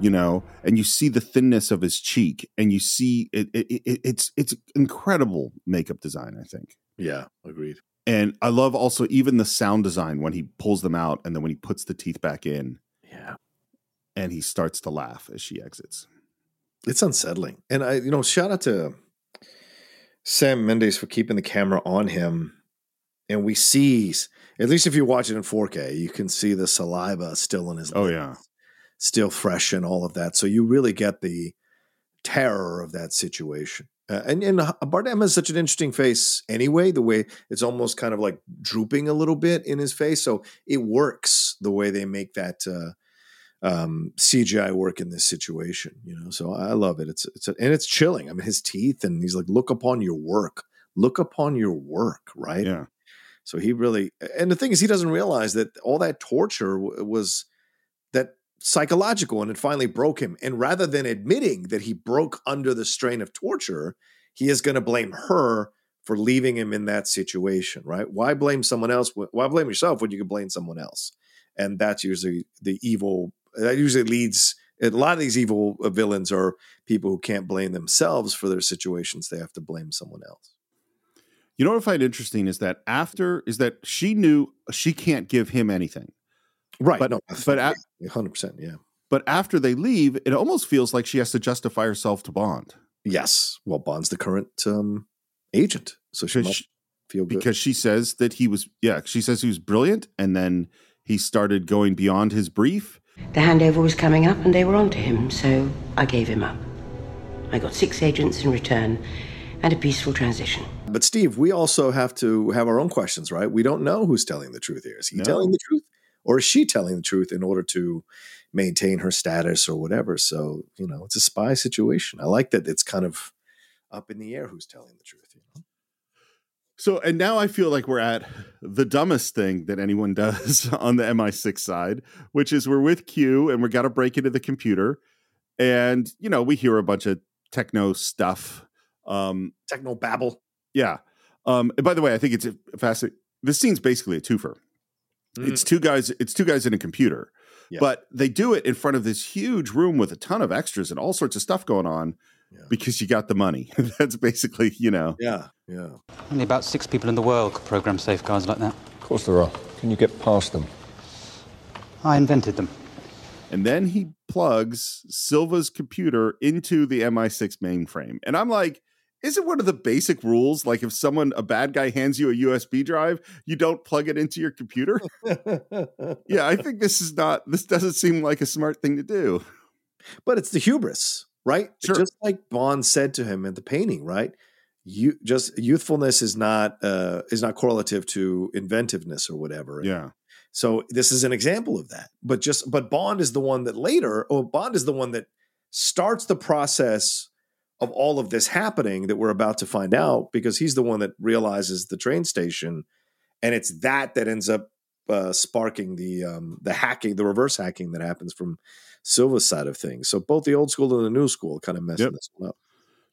you know, and you see the thinness of his cheek, and you see it, it, it it's it's incredible makeup design, I think. Yeah. Agreed. And I love also even the sound design when he pulls them out and then when he puts the teeth back in Yeah. and he starts to laugh as she exits. It's unsettling. And I, you know, shout out to Sam Mendes for keeping the camera on him. And we see, at least if you watch it in 4K, you can see the saliva still in his Oh, lips, yeah. still fresh and all of that. So you really get the terror of that situation. Uh, and and Bardem has such an interesting face anyway. The way it's almost kind of like drooping a little bit in his face, so it works the way they make that uh, um, CGI work in this situation. You know, so I love it. It's it's a, and it's chilling. I mean, his teeth, and he's like, "Look upon your work. Look upon your work." Right. Yeah. So he really, and the thing is, he doesn't realize that all that torture w- was psychological and it finally broke him. And rather than admitting that he broke under the strain of torture, he is going to blame her for leaving him in that situation, right? Why blame someone else? Why blame yourself when you can blame someone else? And that's usually the evil, that usually leads. A lot of these evil uh, villains are people who can't blame themselves for their situations. They have to blame someone else. You know what I find interesting is that after is that she knew she can't give him anything. Right. But no, but a- hundred percent. Yeah. but after they leave, it almost feels like she has to justify herself to Bond. Yes. Well, Bond's the current um, agent, so she Because must she- feel good. because she says that he was yeah she says he was brilliant and then he started going beyond his brief The handover was coming up and they were on to him, so I gave him up. I got six agents in return and a peaceful transition. But Steve, we also have to have our own questions, right? We don't know who's telling the truth here. Is he No. telling the truth, or is she telling the truth in order to maintain her status or whatever? So you know, it's a spy situation. I like that it's kind of up in the air who's telling the truth. You know? so and now i feel like we're at the dumbest thing that anyone does on the mi6 side which is we're with q and we got to break into the computer and you know we hear a bunch of techno stuff um Techno babble. yeah um and by the way i think it's a fascinating this scene's basically a twofer it's mm. two guys it's two guys in a computer Yeah. but they do it in front of this huge room with a ton of extras and all sorts of stuff going on Yeah. because you got the money that's basically you know Yeah, yeah. Only about six people in the world could program safeguards like that. Of course there are. Can you get past them? I invented them. And then he plugs Silva's computer into the MI6 mainframe. And I'm like, isn't one of the basic rules like if someone a bad guy hands you a USB drive, you don't plug it into your computer? yeah, I think this is not this doesn't seem like a smart thing to do. But it's the hubris, right? Sure. Just like Bond said to him in the painting, right? You just youthfulness is not uh is not correlative to inventiveness or whatever. Yeah. So this is an example of that. But just but Bond is the one that later, or Bond is the one that starts the process of all of this happening that we're about to find out because he's the one that realizes the train station, and it's that that ends up uh, sparking the um, the hacking, the reverse hacking that happens from Silva's side of things. So both the old school and the new school kind of messing Yep. this one up.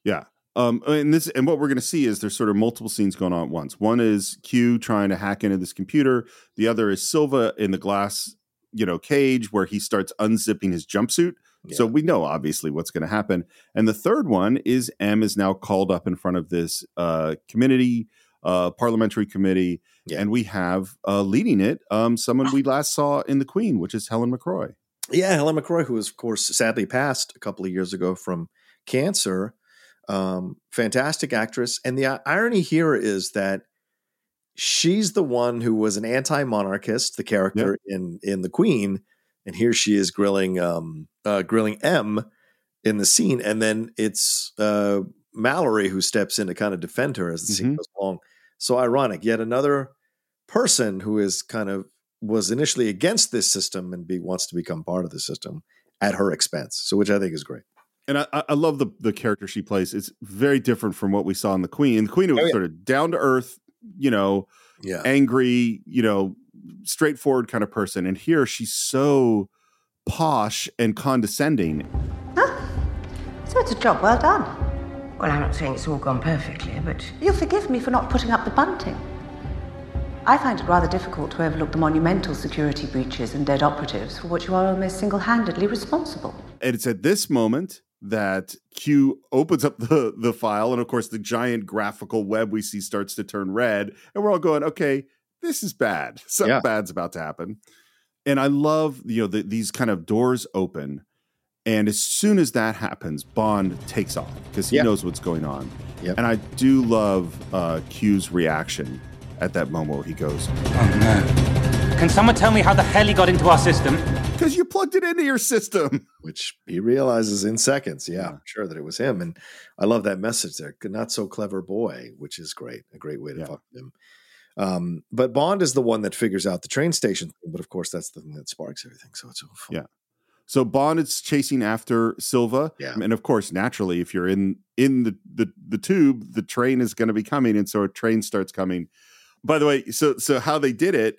Yeah. Um, and this and what we're going to see is there's sort of multiple scenes going on at once. One is Q trying to hack into this computer. The other is Silva in the glass, you know, cage where he starts unzipping his jumpsuit. So we know obviously what's going to happen. And the third one is M is now called up in front of this uh, committee, uh, parliamentary committee, and we have uh, leading it um, someone we last saw in The Queen, which is Helen McCrory. Yeah, Helen McCrory, who was, of course, sadly passed a couple of years ago from cancer. Um, fantastic actress. And the irony here is that she's the one who was an anti-monarchist, the character in in The Queen, and here she is grilling um, uh, grilling M in the scene, and then it's uh, Mallory who steps in to kind of defend her as the scene Mhm. goes along. So ironic. Yet another person who is kind of was initially against this system and be wants to become part of the system at her expense. So which I think is great. And I, I- I love the the character she plays. It's very different from what we saw in the Queen. In the Queen, it was Oh, yeah. sort of down to earth, you know, Yeah. angry, you know, straightforward kind of person. And here she's so posh and condescending. So it's a job well done. Well, I'm not saying it's all gone perfectly, but You'll forgive me for not putting up the bunting. I find it rather difficult to overlook the monumental security breaches and dead operatives for which you are almost single handedly responsible. And it's at this moment that Q opens up the the file, and of course, the giant graphical web we see starts to turn red, and we're all going, "Okay, this is bad. Something Yeah. bad's about to happen." And I love, you know, the, these kind of doors open, and as soon as that happens, Bond takes off because he Yeah. knows what's going on. Yep. And I do love uh, Q's reaction at that moment where he goes, Oh no. Can someone tell me how the hell he got into our system? "Because you plugged it into your system." Which he realizes in seconds. Yeah, I'm sure that it was him. And I love that message there. Not so clever boy, which is great. A great way to Yeah. fuck him. Um, but Bond is the one that figures out the train station but of course that's the thing that sparks everything. So it's so fun. Yeah. So Bond is chasing after Silva, Yeah. and of course, naturally, if you're in in the the, the tube, the train is going to be coming, and so a train starts coming. By the way, so so how they did it?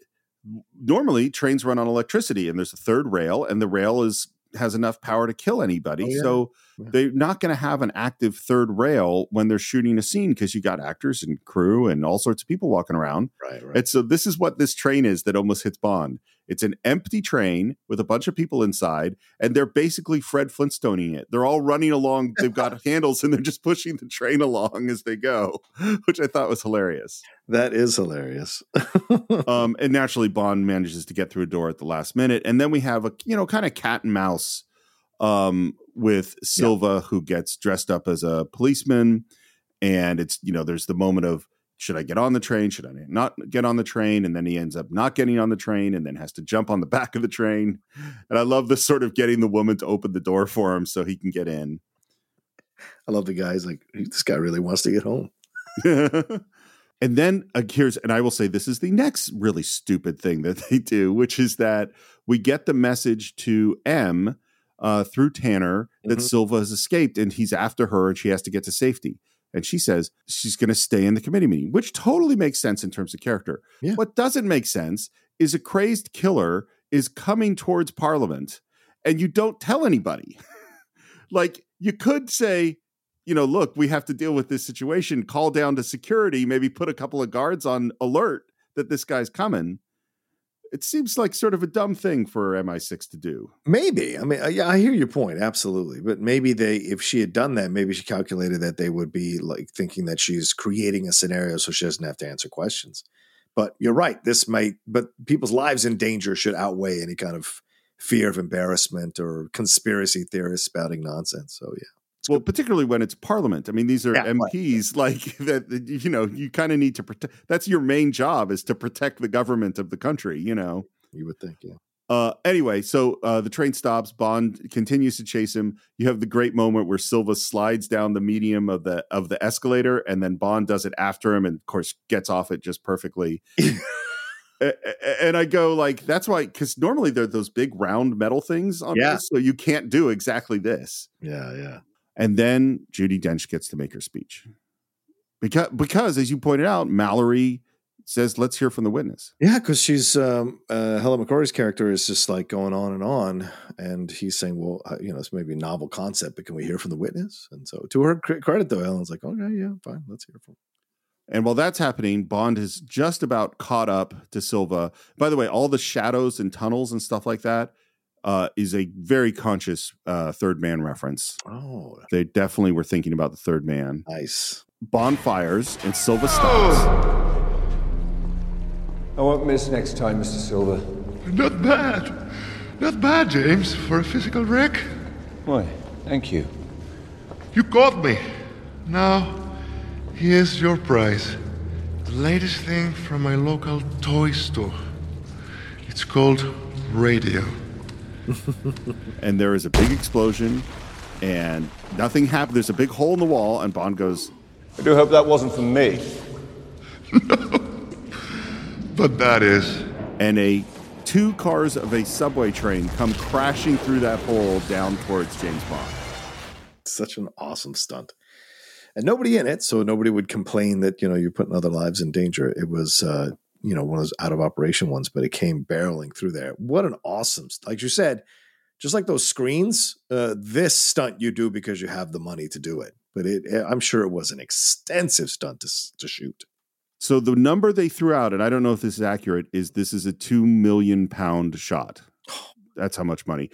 Normally, trains run on electricity, and there's a third rail, and the rail is has enough power to kill anybody. Oh, yeah. So Yeah. they're not going to have an active third rail when they're shooting a scene because you got actors and crew and all sorts of people walking around. Right, right. And so this is what this train is that almost hits Bond. It's an empty train with a bunch of people inside, and they're basically Fred Flintstoning it. They're all running along. They've got handles, and they're just pushing the train along as they go, which I thought was hilarious. That is hilarious. Um, and naturally, Bond manages to get through a door at the last minute, and then we have a you know kind of cat and mouse um, with Silva who gets dressed up as a policeman, and it's you know there's the moment of should I get on the train? Should I not get on the train? And then he ends up not getting on the train, and then has to jump on the back of the train. And I love this sort of getting the woman to open the door for him so he can get in. I love the guy. He's like, this guy really wants to get home. and then uh, here's, and I will say this is the next really stupid thing that they do, which is that we get the message to M uh, through Tanner that Mhm. Silva has escaped and he's after her and she has to get to safety. And she says she's going to stay in the committee meeting, which totally makes sense in terms of character. Yeah. What doesn't make sense is a crazed killer is coming towards Parliament and you don't tell anybody. like you could say, you know, look, we have to deal with this situation, call down to security, maybe put a couple of guards on alert that this guy's coming. It seems like sort of a dumb thing for MI6 to do. Maybe. I mean, I- yeah, I hear your point, absolutely. But maybe they, if she had done that, maybe she calculated that they would be like thinking that she's creating a scenario so she doesn't have to answer questions. But you're right. This might, but people's lives in danger should outweigh any kind of fear of embarrassment or conspiracy theorists spouting nonsense. So yeah. Well, particularly when it's Parliament. I mean, these are Yeah, right. MPs. Like that, you know, you kind of need to protect. That's your main job is to protect the government of the country. You know. You would think, yeah. Uh, anyway, so uh, the train stops. Bond continues to chase him. You have the great moment where Silva slides down the medium of the of the escalator, and then Bond does it after him, and of course gets off it just perfectly. And I go like, that's why, because normally they're those big round metal things on Yeah. this, so you can't do exactly this. Yeah, yeah. And then Judi Dench gets to make her speech because because as you pointed out, Mallory says, "Let's hear from the witness." Yeah, because she's um, uh, Helen McCrory's character is just like going on and on, and he's saying, "Well, uh, you know, it's maybe a novel concept, but can we hear from the witness?" And so, to her credit, though, Helen's like, "Okay, yeah, fine, let's hear from." And while that's happening, Bond has just about caught up to Silva. By the way, all the shadows and tunnels and stuff like that uh, is a very conscious uh, third man reference. Oh, They definitely were thinking about the third man. nice. Bond fires and Silva stops. I won't miss next time, Mr. Silva. Not bad. Not bad, James, for a physical wreck. Why, thank you. You caught me. Now, here's your prize. The latest thing from my local toy store. It's called Radio. and there is a big explosion, and nothing happened. There's a big hole in the wall, and Bond goes, I do hope that wasn't for me. But that is. and a two cars of a subway train come crashing through that hole down towards James Bond. Such an awesome stunt, and nobody in it, so nobody would complain that you know you're putting other lives in danger. It was, uh, you know, one of those out of operation ones, but it came barreling through there. What an awesome, like you said, just like those screens. Uh, this stunt you do because you have the money to do it, but it, I'm sure it was an extensive stunt to to shoot. So the number they threw out, and I don't know if this is accurate, is this is a two million pound shot. That's how much money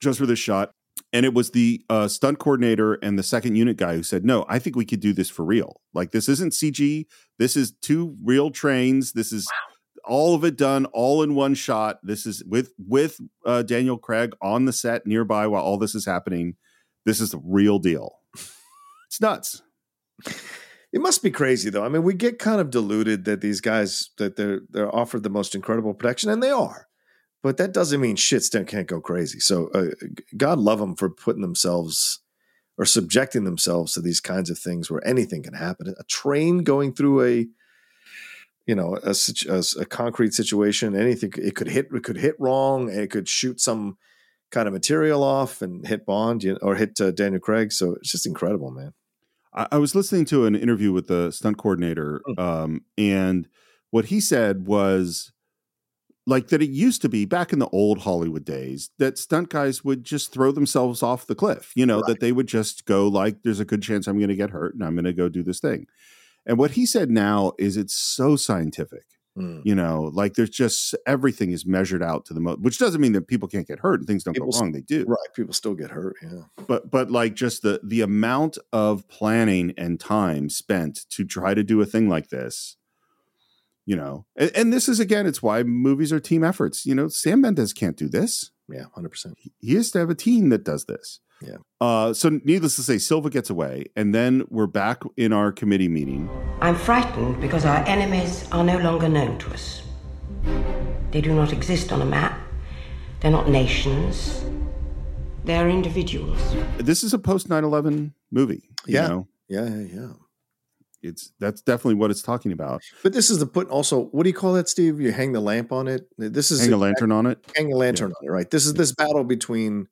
just for this shot. And it was the uh, stunt coordinator and the second unit guy who said, "No, I think we could do this for real. Like this isn't CG. This is two real trains. This is all of it done all in one shot. This is with with uh, Daniel Craig on the set nearby while all this is happening. This is the real deal. It's nuts." It must be crazy though. I mean, we get kind of deluded that these guys that they're they're offered the most incredible protection, and they are. But that doesn't mean shit still can't go crazy. So uh, God love them for putting themselves or subjecting themselves to these kinds of things where anything can happen. A train going through a you know a, a, a concrete situation, anything it could hit it could hit wrong. It could shoot some kind of material off and hit Bond you know, or hit uh, Daniel Craig. So it's just incredible, man. I, I was listening to an interview with the stunt coordinator, um, and what he said was like that it used to be back in the old Hollywood days that stunt guys would just throw themselves off the cliff, you know, that they would just go like, there's a good chance I'm going to get hurt and I'm going to go do this thing. And what he said now is it's so scientific. Mm. You know, like there's just everything is measured out to the most, which doesn't mean that people can't get hurt and things don't People go wrong. They do Right. People still get hurt. Yeah. but but like just the the amount of planning and time spent to try to do a thing like this you know and, and this is again it's why movies are team efforts you know sam mendes can't do this Yeah. 100%. he has to have a team that does this Yeah. uh so needless to say silva gets away and then we're back in our committee meeting I'm frightened because our enemies are no longer known to us. They do not exist on a map. They're not nations. They're individuals. this is a post 9-11 movie you Yeah. know Yeah. Yeah. Yeah. It's that's definitely what it's talking about But this is the put also, what do you call that, Steve? You hang the lamp on it. This is hang a lantern on it hang a lantern on it, right? This is this battle between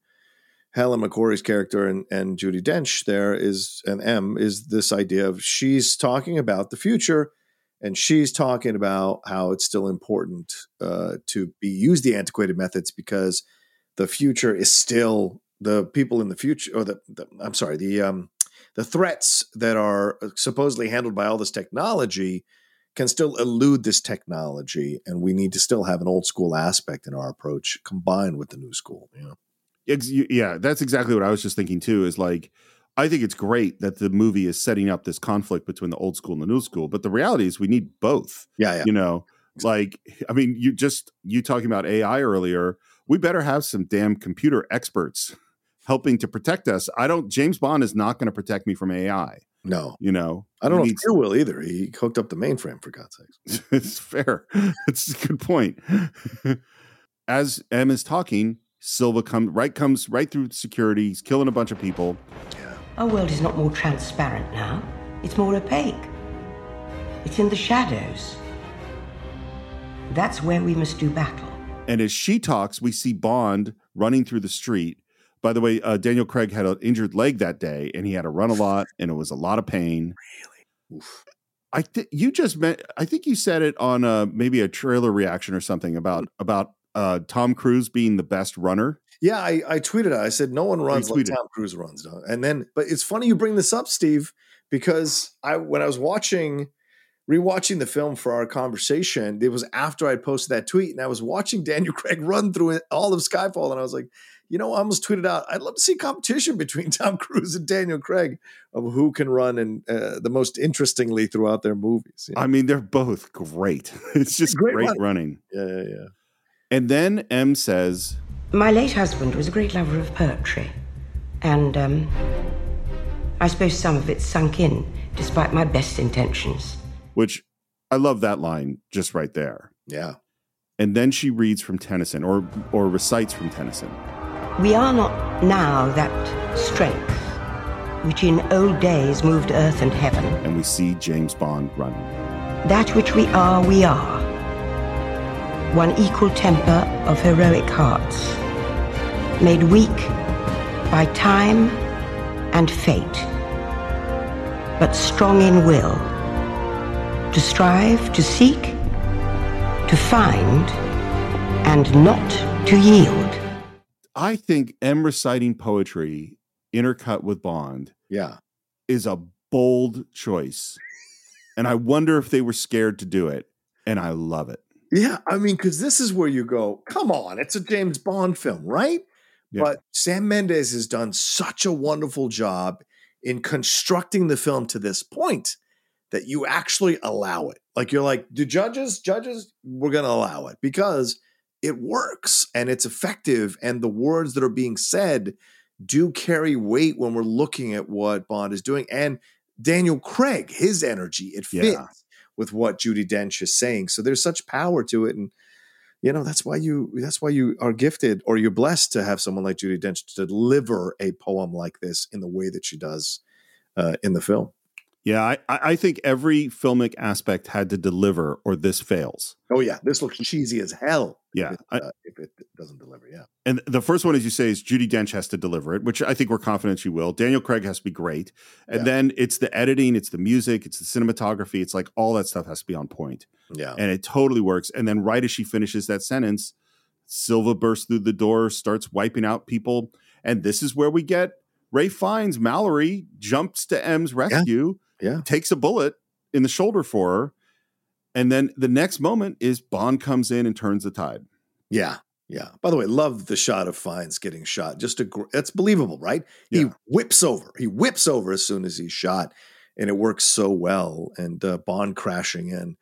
Helen McCrory's character and, and Judi Dench. There is and M is this idea of she's talking about the future, and she's talking about how it's still important uh, to be use the antiquated methods because the future is still the people in the future, or the, the I'm sorry, the um, the threats that are uh, supposedly handled by all this technology can still elude this technology, and we need to still have an old school aspect in our approach combined with the new school. You know, yeah, that's exactly what I was just thinking too. Is like, I think it's great that the movie is setting up this conflict between the old school and the new school, but the reality is we need both. yeah, yeah, You know, like, I mean, you just you talking about AI earlier. we better have some damn computer experts helping to protect us. I don't. James Bond is not going to protect me from AI. No, You know, I don't He know needs- if Fear will either. He hooked up the mainframe for God's sakes. it's fair. It's a good point. As M is talking, Silva comes right comes right through security. He's killing a bunch of people. Yeah. Our world is not more transparent now, it's more opaque. It's in the shadows. That's where we must do battle. And as she talks, we see Bond running through the street. By the way, uh, Daniel Craig had an injured leg that day, and he had to run a lot, and it was a lot of pain. Really? Oof. I think you just meant. I think you said it on uh, maybe a trailer reaction or something about about uh, Tom Cruise being the best runner. Yeah, I, I tweeted. I said no one runs like. Tom Cruise runs. dog." And then, but it's funny you bring this up, Steve, because I when I was watching, rewatching the film for our conversation, it was after I posted that tweet, and I was watching Daniel Craig run through it, all of Skyfall, and I was like, you know, I almost tweeted out, I'd love to see competition between Tom Cruise and Daniel Craig of who can run and uh, the most interestingly throughout their movies. you know? I mean, they're both great. It's just Great great, running. running. yeah, yeah, yeah. And then M says, My late husband was a great lover of poetry, and um, I suppose some of it sunk in despite my best intentions. which I love that line just right there. Yeah. And then she reads from Tennyson or or recites from Tennyson. We are not now that strength which in old days moved earth and heaven. And we see James Bond running. That which we are, we are. One equal temper of heroic hearts, made weak by time and fate, but strong in will, to strive, to seek, to find, and not to yield. I think M reciting poetry intercut with Bond Yeah. is a bold choice. And I wonder if they were scared to do it. And I love it. Yeah, I mean, because this is where you go, come on, it's a James Bond film, right? Yeah. But Sam Mendes has done such a wonderful job in constructing the film to this point that you actually allow it. Like you're like, do judges, judges, we're gonna allow it because it works and it's effective, and the words that are being said do carry weight when we're looking at what Bond is doing. And Daniel Craig, his energy, it fits Yeah. with what Judi Dench is saying. So there's such power to it. And you know, that's why you that's why you are gifted or you're blessed to have someone like Judi Dench to deliver a poem like this in the way that she does uh, in the film. Yeah, I, I I think every filmic aspect had to deliver or this fails. Oh yeah, this looks cheesy as hell. Yeah. if it, uh, if it doesn't deliver. Yeah, And the first one, as you say, is Judi Dench has to deliver it, which I think we're confident she will. Daniel Craig has to be great. And Yeah. then it's the editing, it's the music, it's the cinematography. It's like all that stuff has to be on point. yeah, And it totally works. And then right as she finishes that sentence, Silva bursts through the door, starts wiping out people. And this is where we get Ralph Fiennes Mallory, jumps to M's rescue, yeah. takes a bullet in the shoulder for her. And then the next moment is Bond comes in and turns the tide. yeah, yeah. By the way, love the shot of Fiennes getting shot. Just a that's believable, right? He whips over. He whips over as soon as he's shot, and it works so well. And uh, Bond crashing in.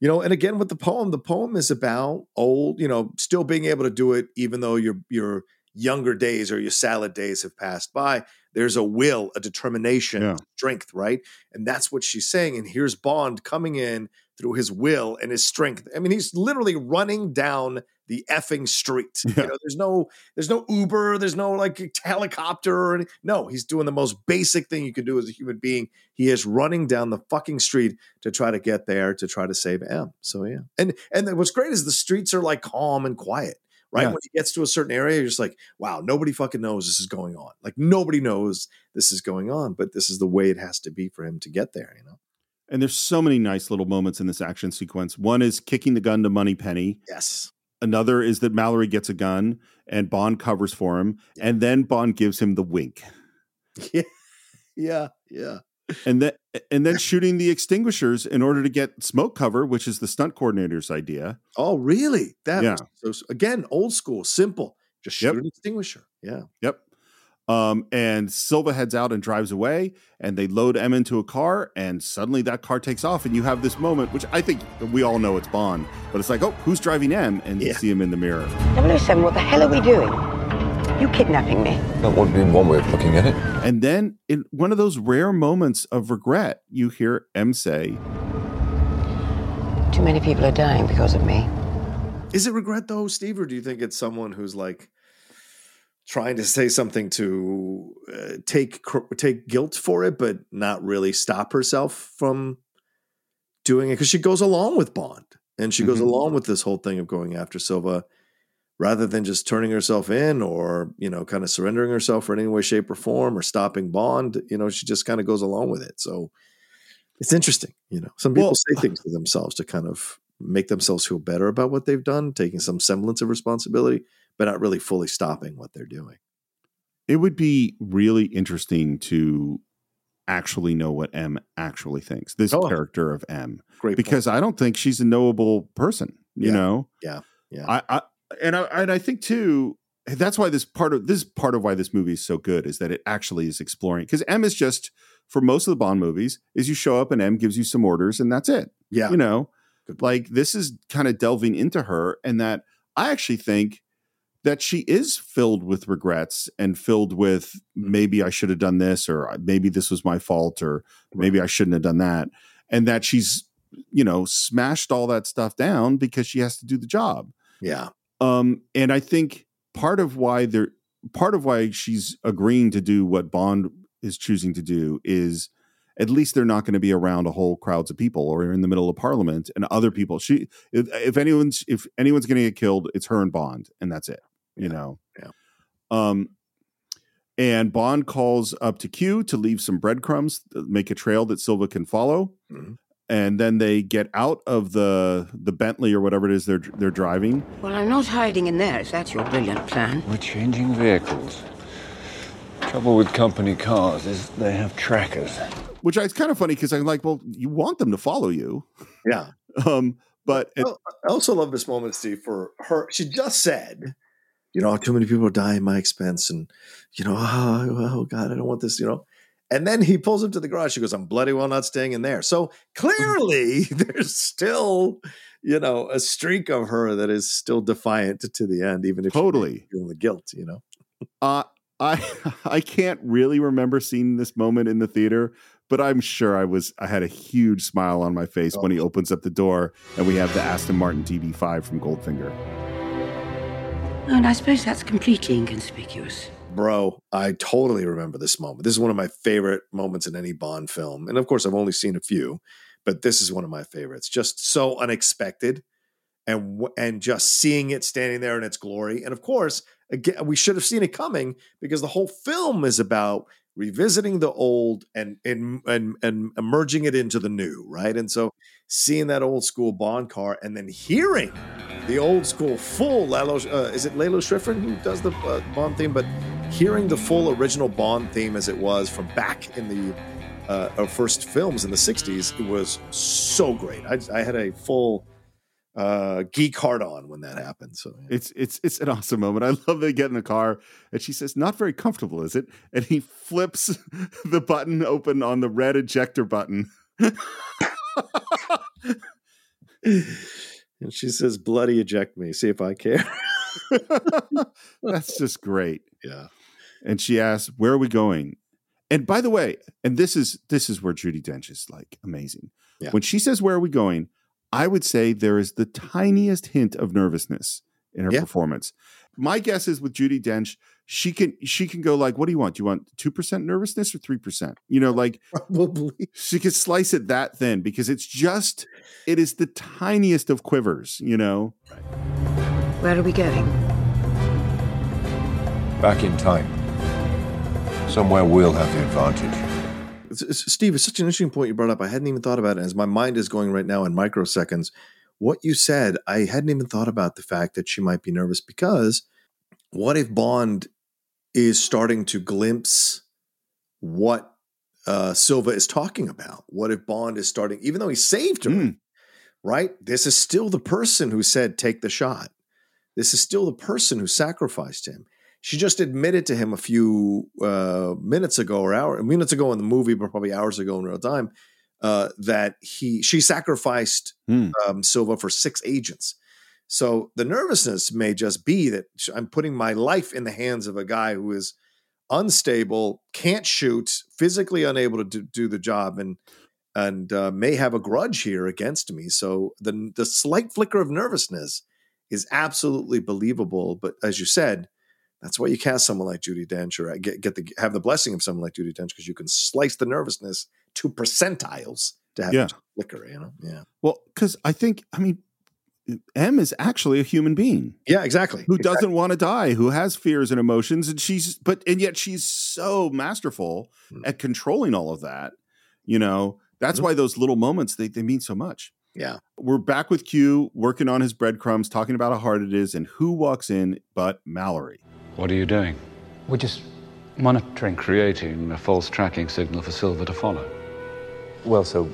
You know, and again with the poem, the poem is about old, you know, still being able to do it even though your your younger days or your salad days have passed by. There's a will, a determination, Yeah. strength, right? And that's what she's saying. And here's Bond coming in through his will and his strength. I mean, he's literally running down the effing street. Yeah. You know, there's no there's no Uber, there's no like helicopter or no, he's doing the most basic thing you can do as a human being. He is running down the fucking street to try to get there to try to save M. So yeah. And and what's great is the streets are like calm and quiet. Right. Yeah. When he gets to a certain area, you're just like, wow, nobody fucking knows this is going on. Like nobody knows this is going on, but this is the way it has to be for him to get there, you know? And there's so many nice little moments in this action sequence. One is kicking the gun to Moneypenny. Yes. Another is that Mallory gets a gun and Bond covers for him. And then Bond gives him the wink. Yeah. Yeah. Yeah. And then and then shooting the extinguishers in order to get smoke cover, which is the stunt coordinator's idea. Oh, really? That Yeah. so again, old school, simple. Just shoot Yep. an extinguisher. Yeah. Yep. Um, and Silva heads out and drives away, and they load M into a car, and suddenly that car takes off, and you have this moment, which I think we all know it's Bond, but it's like, oh, who's driving M? And you see him in the mirror. 007, what the hell are we doing? You kidnapping me? That would be one way of looking at it. And then, in one of those rare moments of regret, you hear M say, Too many people are dying because of me. Is it regret though, Steve, or do you think it's someone who's like trying to say something to uh, take take guilt for it, but not really stop herself from doing it? Because she goes along with Bond, and she goes Mhm. along with this whole thing of going after Silva, rather than just turning herself in or you know kind of surrendering herself in any way, shape, or form, or stopping Bond. You know, she just kind of goes along with it. So it's interesting. You know, some people Well- say things to themselves to kind of make themselves feel better about what they've done, taking some semblance of responsibility, but not really fully stopping what they're doing. it would be really interesting to actually know what M actually thinks, this Oh. character of M. Great point. because I don't think she's a knowable person, you Yeah. know? Yeah, yeah. I, I and I and I think too that's why this part of this part of why this movie is so good is that it actually is exploring because M is just for most of the Bond movies is you show up and M gives you some orders and that's it. Yeah. You know, like this is kind of delving into her and that I actually think that she is filled with regrets and filled with maybe I should have done this or maybe this was my fault or maybe I shouldn't have done that and that she's you know smashed all that stuff down because she has to do the job Yeah. um, and I think part of why they're part of why she's agreeing to do what Bond is choosing to do is at least they're not going to be around a whole crowds of people or in the middle of parliament and other people. She if, if anyone's if anyone's going to get killed, it's her and Bond, and that's it. You know. Yeah. Um. And Bond calls up to Q to leave some breadcrumbs, uh, make a trail that Silva can follow. Mhm. And then they get out of the the Bentley or whatever it is they're they're driving, Well, I'm not hiding in there if that's your brilliant plan. We're changing vehicles. Trouble with company cars is they have trackers. which is kind of funny because I'm like, well, you want them to follow you, Yeah. um, but it, I also love this moment, Steve, for her. She just said, you know, too many people are dying at my expense. And, you know, oh, oh, God, I don't want this, you know. And then he pulls him to the garage. She goes, I'm bloody well not staying in there. So clearly there's still, you know, a streak of her that is still defiant to, the end, even if Totally. feeling the guilt, you know. uh, I I can't really remember seeing this moment in the theater, but I'm sure I was I had a huge smile on my face when he opens up the door and we have the Aston Martin DB5 from Goldfinger. Oh, and I suppose that's completely inconspicuous. Bro, I totally remember this moment. This is one of my favorite moments in any Bond film. And of course, I've only seen a few, but this is one of my favorites. Just so unexpected and and just seeing it standing there in its glory. And of course, again, we should have seen it coming because the whole film is about revisiting the old and and and, and merging it into the new, right? And so seeing that old school Bond car and then hearing the old school full Lalo, uh, is it Lalo Schifrin who does the uh, Bond theme? But hearing the full original Bond theme as it was from back in the uh, our first films in the '60s, it was so great. I, I had a full uh, geek heart on when that happened. So It's it's it's an awesome moment. I love they get in the car and she says, "Not very comfortable, is it?" And he flips the button open on the red ejector button. and she says, "Bloody eject me. See if I care." That's just great. Yeah. And she asks, "Where are we going?" And by the way, and this is this is where Judi Dench is like amazing. Yeah. When she says, "Where are we going?" I would say there is the tiniest hint of nervousness in her Yeah. performance. My guess is with Judi Dench, she can she can go like, "What do you want? Do you want two percent nervousness or three percent?" You know, like Probably. she could slice it that thin because it's just it is the tiniest of quivers. You know, Where are we going? Back in time. Somewhere we'll have the advantage. S- S- Steve, it's such an interesting point you brought up. I hadn't even thought about it. As my mind is going right now in microseconds, what you said, I hadn't even thought about the fact that she might be nervous because what if Bond is starting to glimpse what uh, Silva is talking about? What if Bond is starting, even though he saved her, right? This is still the person who said, take the shot. This is still the person who sacrificed him. she just admitted to him a few uh, minutes ago or hour minutes ago in the movie, but probably hours ago in real time, uh, that he she sacrificed Hmm. um, Silva for six agents. So the nervousness may just be that I'm putting my life in the hands of a guy who is unstable, can't shoot, physically unable to do, do the job, and and uh, may have a grudge here against me. So the the slight flicker of nervousness is absolutely believable. But as you said, that's why you cast someone like Judi Dench or get get the have the blessing of someone like Judi Dench because you can slice the nervousness to percentiles to have Yeah. a flicker. You know, yeah, Well, because I think, I mean, M is actually a human being yeah, exactly. who Exactly. doesn't want to die, who has fears and emotions, and she's but and yet she's so masterful Hmm. at controlling all of that. You know, that's Mhm. why those little moments they, they mean so much. Yeah, We're back with Q working on his breadcrumbs, talking about how hard it is, and who walks in but Mallory. What are you doing? We're just monitoring. Creating a false tracking signal for Silva to follow. Well, so.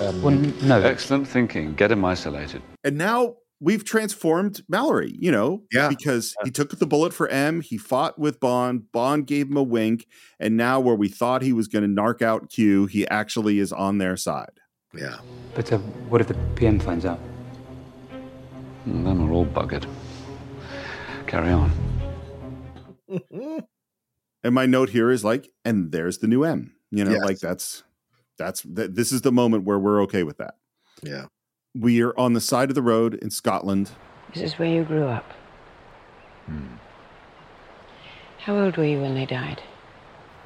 Um, Well, no. Excellent thinking. Get him isolated. And now we've transformed Mallory, you know, Yeah. because he took the bullet for M, he fought with Bond, Bond gave him a wink, and now where we thought he was going to narc out Q, he actually is on their side. yeah. But uh, what if the PM finds out? And then we're all buggered. Carry on. And my note here is like, and there's the new M, you know, Yes. like that's that's th- this is the moment where we're okay with that. Yeah. We are on the side of the road in Scotland. This is where you grew up. Hmm. How old were you when they died?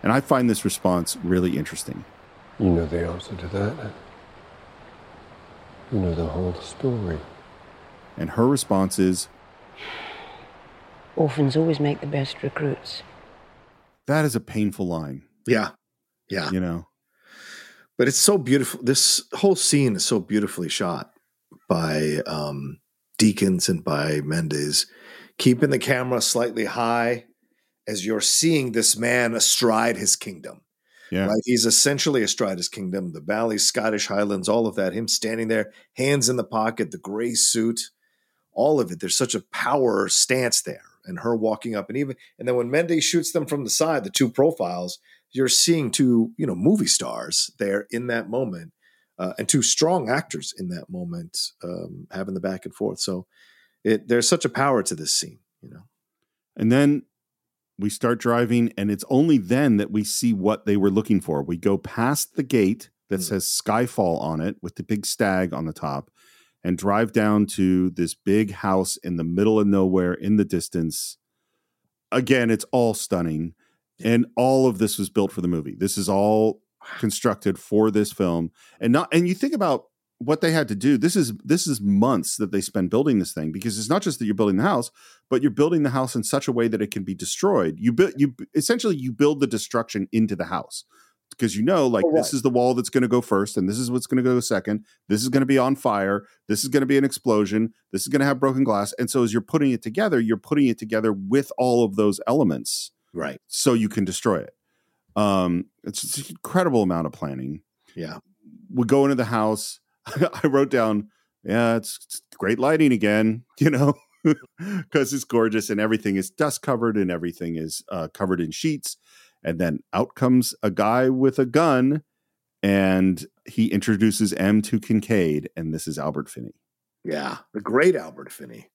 And I find this response really interesting. You know the answer to that. You know the whole story. And her response is, Orphans always make the best recruits. that is a painful line, Yeah. Yeah. you know? But it's so beautiful. This whole scene is so beautifully shot by um, Deakins and by Mendes, keeping the camera slightly high as you're seeing this man astride his kingdom. Yeah. Right? He's essentially astride his kingdom, the valleys, Scottish Highlands, all of that. Him standing there, hands in the pocket, the gray suit, all of it. There's such a power stance there, and her walking up, and even and then when Mendes shoots them from the side, the two profiles, you're seeing two you know movie stars there in that moment, uh, and two strong actors in that moment, um, having the back and forth. So it there's such a power to this scene, you know. And then we start driving, and it's only then that we see what they were looking for. We go past the gate that Mm. says Skyfall on it with the big stag on the top and drive down to this big house in the middle of nowhere in the distance. Again, it's all stunning. And all of this was built for the movie. This is all constructed for this film. And not and you think about what they had to do. This is this is months that they spend building this thing because it's not just that you're building the house, but you're building the house in such a way that it can be destroyed. You build you essentially you build the destruction into the house because you know like Oh, this is the wall that's going to go first and this is what's going to go second. This is going to be on fire. This is going to be an explosion. This is going to have broken glass. And so as you're putting it together, you're putting it together with all of those elements Right. so you can destroy it. Um, it's an incredible amount of planning. Yeah. We go into the house. I wrote down, yeah, it's, it's great lighting again, you know, because it's gorgeous and everything is dust covered and everything is uh, covered in sheets. And then out comes a guy with a gun and he introduces M to Kincade, and this is Albert Finney. Yeah, the great Albert Finney,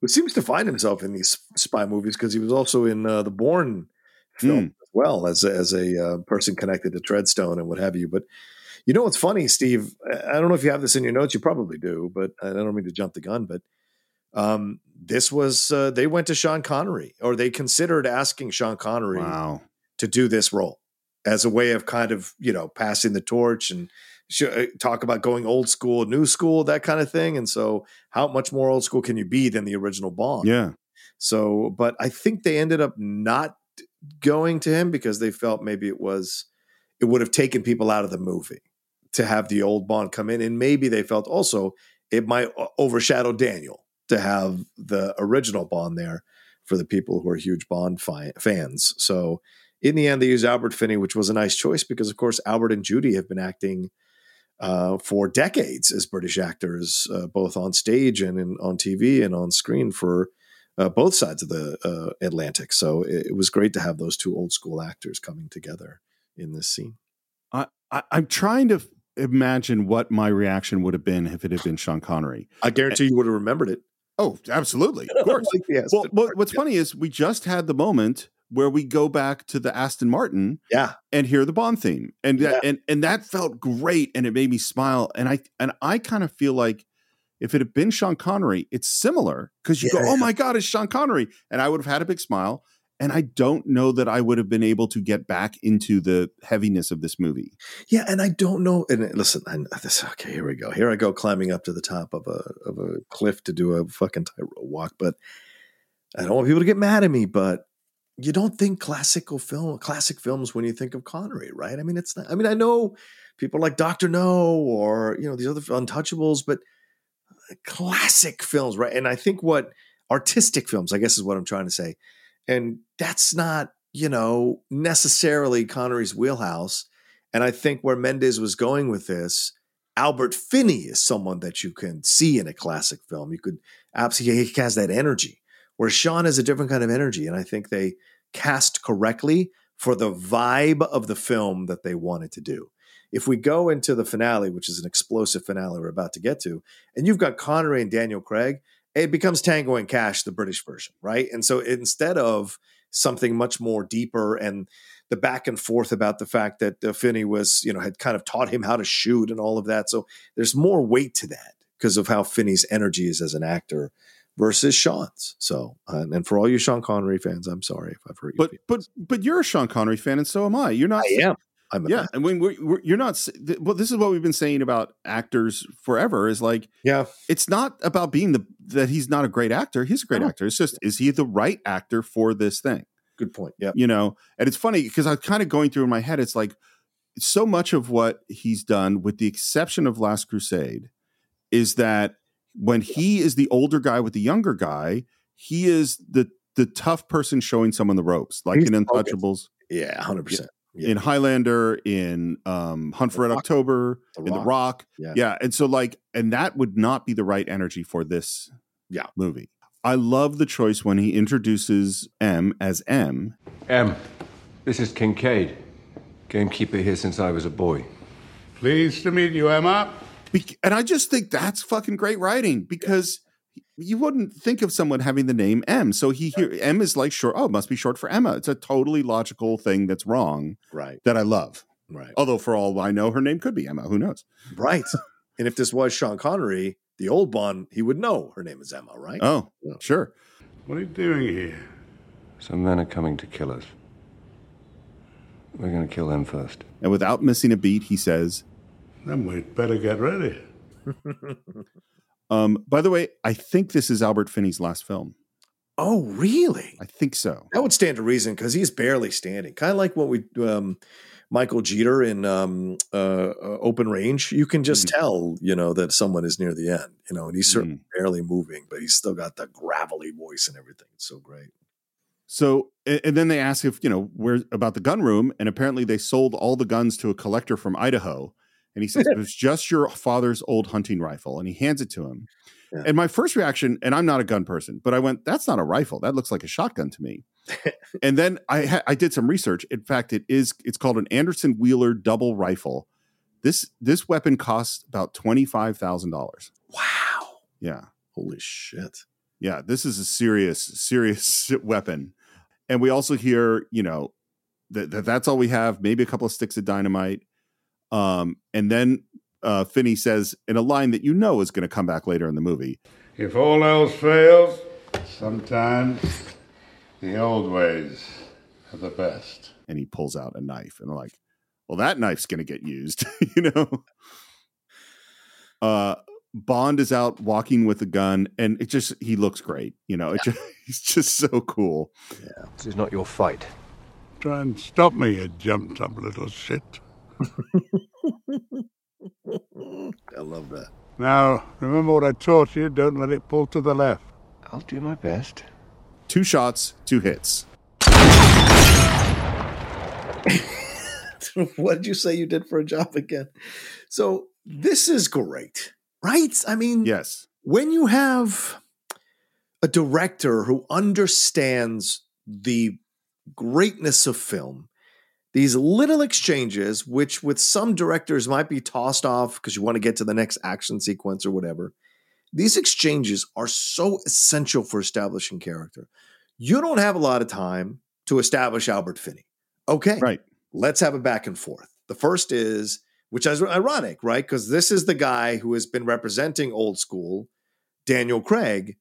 who seems to find himself in these spy movies because he was also in uh, the Bourne film as well as a, as a uh, person connected to Treadstone and what have you. But you know what's funny, Steve? I don't know if you have this in your notes. You probably do, but I don't mean to jump the gun. But um, this was uh, they went to Sean Connery, or they considered asking Sean Connery Wow. to do this role as a way of kind of you know passing the torch and Uh, talk about going old school, new school, that kind of thing. And so, how much more old school can you be than the original Bond? Yeah. So, but I think they ended up not going to him because they felt maybe it was it would have taken people out of the movie to have the old Bond come in, and maybe they felt also it might uh, overshadow Daniel to have the original Bond there for the people who are huge Bond fi- fans. So, in the end, they used Albert Finney, which was a nice choice because, of course, Albert and Judy have been acting uh, for decades as British actors, uh, both on stage and in, on TV and on screen for uh, both sides of the uh, Atlantic. So it, it was great to have those two old school actors coming together in this scene. I, I I'm trying to f- imagine what my reaction would have been if it had been Sean Connery. I guarantee you would have remembered it. Oh, absolutely, of course. Like, yes, well, what's funny is we just had the moment where we go back to the Aston Martin, yeah, and hear the Bond theme, and that, Yeah. and and that felt great, and it made me smile, and I and I kind of feel like if it had been Sean Connery, it's similar because you go, Yeah. oh my god, it's Sean Connery, and I would have had a big smile, and I don't know that I would have been able to get back into the heaviness of this movie. Yeah, and I don't know. And uh, listen, I, this okay. Here we go. Here I go climbing up to the top of a of a cliff to do a fucking tightrope walk. But I don't want people to get mad at me. But you don't think classical film, classic films when you think of Connery, right? I mean, it's not. I mean, I know people like Doctor No or you know these other Untouchables, but uh, classic films, right? And I think what artistic films, I guess, is what I'm trying to say, and that's not you know necessarily Connery's wheelhouse. And I think where Mendes was going with this, Albert Finney is someone that you can see in a classic film. You could absolutely he has that energy. Where Sean has a different kind of energy, and I think they cast correctly for the vibe of the film that they wanted to do. If we go into the finale, which is an explosive finale we're about to get to, and you've got Connery and Daniel Craig, it becomes Tango and Cash, the British version, right? And so instead of something much more deeper and the back and forth about the fact that uh, Finney was, you know, had kind of taught him how to shoot and all of that. So there's more weight to that because of how Finney's energy is as an actor versus Sean's. So, uh, and for all you Sean Connery fans, I'm sorry if I've hurt you. But but but you're a Sean Connery fan, and so am I. You're not. I am. I'm yeah, and when we're, we're, you're not. Well, this is what we've been saying about actors forever. Is like, yeah, it's not about being the that he's not a great actor. He's a great actor. It's just is he the right actor for this thing? Good point. Yeah. You know, and it's funny because I'm kind of going through in my head. It's like so much of what he's done, with the exception of Last Crusade, is that when he is the older guy with the younger guy, he is the the tough person showing someone the ropes, like He's in focused. Untouchables. Yeah, 100%. In Highlander, in um, Hunt for Red October, The in The Rock. Rock, Yeah. yeah, and so like, and that would not be the right energy for this yeah. movie. I love the choice when he introduces M as M. M, this is Kincade. Gamekeeper here since I was a boy. Pleased to meet you, Emma. Bec- and I just think that's fucking great writing because you wouldn't think of someone having the name M. So he here M is like short. Oh, it must be short for Emma. It's a totally logical thing that's wrong. Right. That I love. Right. Although for all I know, her name could be Emma. Who knows? Right. and if this was Sean Connery, the old Bond, he would know her name is Emma, right? Oh, sure. What are you doing here? Some men are coming to kill us. We're going to kill them first. And without missing a beat, he says, Then we'd better get ready. um, by the way, I think this is Albert Finney's last film. Oh, really? I think so. That would stand to reason because he's barely standing. Kind of like what we, um, Michael Jeter in um, uh, uh, Open Range. You can just tell, you know, that someone is near the end, you know, and he's certainly barely moving, but he's still got the gravelly voice and everything. It's so great. So, and and then they ask if, you know, where about the gun room. And apparently they sold all the guns to a collector from Idaho. And he says, it was just your father's old hunting rifle. And he hands it to him. And my first reaction, and I'm not a gun person, but I went, that's not a rifle. That looks like a shotgun to me. and then I, ha- I did some research. In fact, it is, it's called an Anderson Wheeler double rifle. This, this weapon costs about $25,000. Wow. Yeah. Holy shit. Yeah, this is a serious, serious weapon. And we also hear, you know, that, that that's all we have, maybe a couple of sticks of dynamite. Um, and then uh, Finney says in a line that you know is going to come back later in the movie. If all else fails, sometimes the old ways are the best. And he pulls out a knife, and we're like, well, that knife's going to get used, you know? Uh, Bond is out walking with a gun, and it just, he looks great. You know, it just, he's just so cool. Yeah. This is not your fight. Try and stop me, you jumped up little shit. I love that. Now, remember what I taught you. Don't let it pull to the left. I'll do my best. Two shots, two hits. what did you say you did for a job again? So this is great, right? I mean, yes. When you have a director who understands the greatness of film. These little exchanges, which with some directors might be tossed off because you want to get to the next action sequence or whatever, these exchanges are so essential for establishing character. You don't have a lot of time to establish Albert Finney. Okay. Right. Let's have a back and forth. The first is, which is ironic, right? Because this is the guy who has been representing old school, Daniel Craig,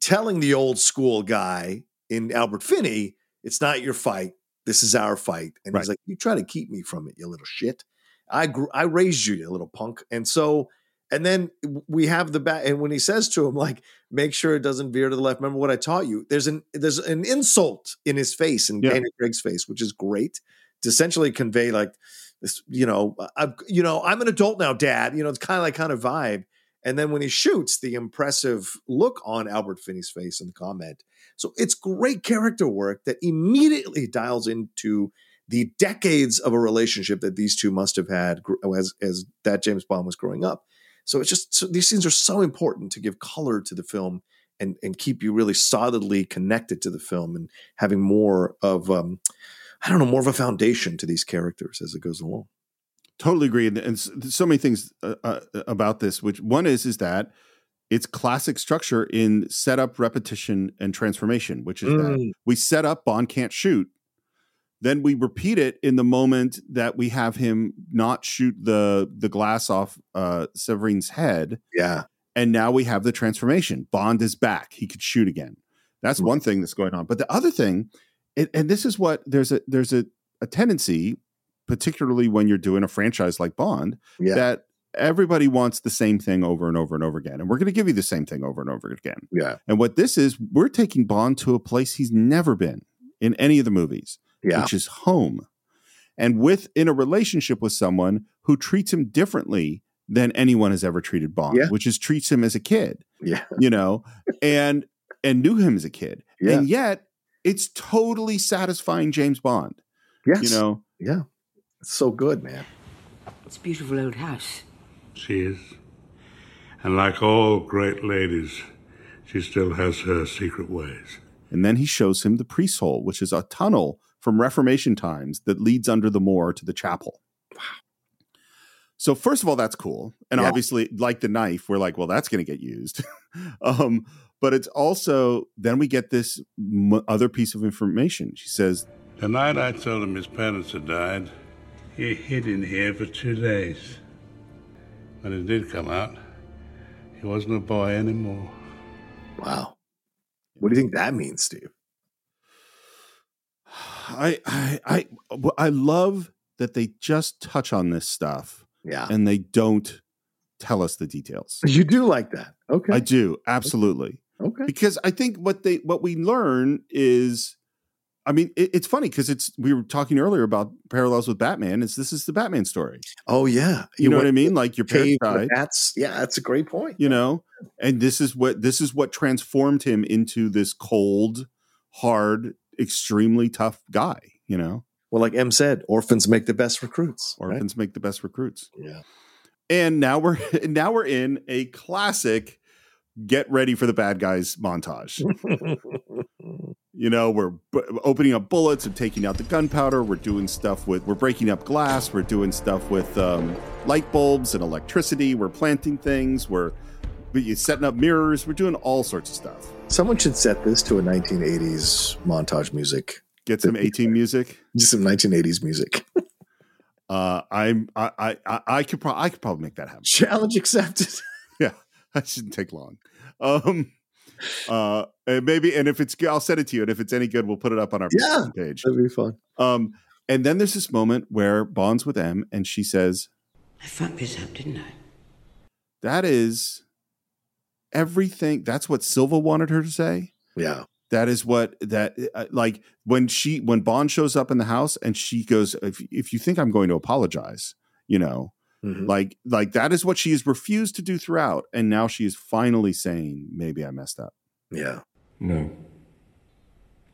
telling the old school guy in Albert Finney, it's not your fight. This is our fight. And Right. he's like, you try to keep me from it, you little shit. I gr- I raised you, you little punk. And so, and then we have the back. And when he says to him, like, make sure it doesn't veer to the left. Remember what I taught you. There's an there's an insult in his face, in Yeah. Daniel Craig's face, which is great to essentially convey like this. You know, I've you know I'm an adult now, Dad. You know, it's kind of like kind of vibe. And then when he shoots, the impressive look on Albert Finney's face and the comment. So it's great character work that immediately dials into the decades of a relationship that these two must have had as as that James Bond was growing up. So it's just so these scenes are so important to give color to the film and and keep you really solidly connected to the film and having more of um I don't know more of a foundation to these characters as it goes along. totally agree and, and so many things uh, uh, about this which one is is that it's classic structure in setup repetition and transformation which is that Mm. we set up bond can't shoot then we repeat it in the moment that we have him not shoot the the glass off uh Sévérine's head Yeah. and now we have the transformation bond is back he could shoot again that's one thing that's going on but the other thing and, and this is what there's a there's a, a tendency particularly when you're doing a franchise like bond Yeah. that everybody wants the same thing over and over and over again and we're going to give you the same thing over and over again Yeah. and what this is we're taking bond to a place he's never been in any of the movies Yeah. which is home and with in a relationship with someone who treats him differently than anyone has ever treated bond Yeah. which is treats him as a kid Yeah. you know and and knew him as a kid Yeah. and yet it's totally satisfying james bond Yes. you know Yeah. It's so good, man. It's a beautiful old house. She is. And like all great ladies, she still has her secret ways. and then he shows him the priest hole which is a tunnel from reformation times that leads under the moor to the chapel Wow. so first of all that's cool and Yeah. obviously like the knife we're like well that's going to get used um but it's also then we get this m- other piece of information she says The night I told him his parents had died, he hid in here for two days. When it did come out, he wasn't a boy anymore. Wow. What do you think that means, Steve? I I I I love that they just touch on this stuff. Yeah. And they don't tell us the details. You do like that. Okay. I do, absolutely. Okay. Because I think what they what we learn is I mean, it, it's funny because it's we were talking earlier about parallels with Batman. Is this is the Batman story? Oh yeah. You, know what I mean? Like your parents died, That's yeah, that's a great point. you know, and this is what this is what transformed him into this cold, hard, extremely tough guy. You know, Well, like M said, orphans make the best recruits. right? orphans make the best recruits. Yeah. And now we're now we're in a classic get ready for the bad guys montage. you know, we're b- opening up bullets and taking out the gunpowder. We're doing stuff with we're breaking up glass. We're doing stuff with um, light bulbs and electricity. We're planting things. We're setting up mirrors. We're doing all sorts of stuff. Someone should set this to a 1980s montage music. Get some 18 music. Just some 1980s music. Uh, I'm I I I, I could pro- I could probably make that happen. Challenge accepted. Yeah, that shouldn't take long. Um, uh, and maybe, and if it's, good, I'll send it to you. And if it's any good, we'll put it up on our Yeah. Page. That'd be fun. Um, and then there's this moment where Bond's with M, and she says, I fucked this up, didn't I? "That is everything." That's what Silva wanted her to say. Yeah. That is what that uh, like when she when Bond shows up in the house and she goes, "If if you think I'm going to apologize, you know." Mhm. Like, like that is what she has refused to do throughout, and now she is finally saying, "Maybe I messed up." Yeah. No.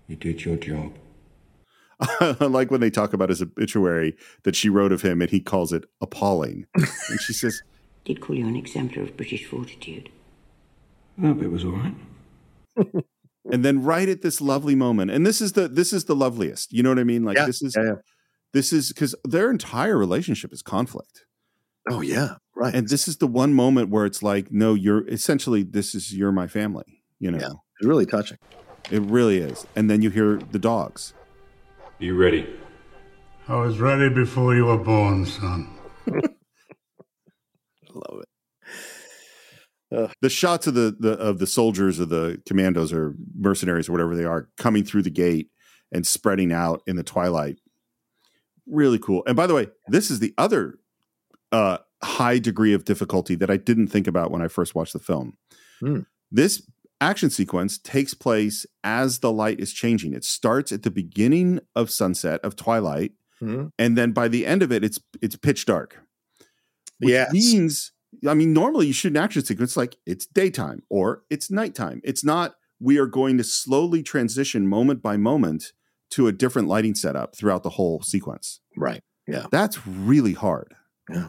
You did your job. I like when they talk about his obituary that she wrote of him, and he calls it appalling. and she says, Did call you an exemplar of British fortitude. That bit was all right. and then right at this lovely moment, and this is the this is the loveliest. You know what I mean? Like Yeah, this is yeah, yeah. this is because their entire relationship is conflict. Oh yeah, right. And this is the one moment where it's like, no, you're essentially this is you're my family. You know, Yeah. It's really touching. it really is. And then you hear the dogs. You ready? I was ready before you were born, son. I love it. the shots of the, the of the soldiers or the commandos or mercenaries or whatever they are coming through the gate and spreading out in the twilight really cool and by the way this is the other uh high degree of difficulty that i didn't think about when i first watched the film Hmm. this action sequence takes place as the light is changing it starts at the beginning of sunset of twilight Mhm. and then by the end of it it's it's pitch dark which Yes. means i mean normally you shoot an action sequence like it's daytime or it's nighttime it's not we are going to slowly transition moment by moment to a different lighting setup throughout the whole sequence Right. Yeah. that's really hard Yeah.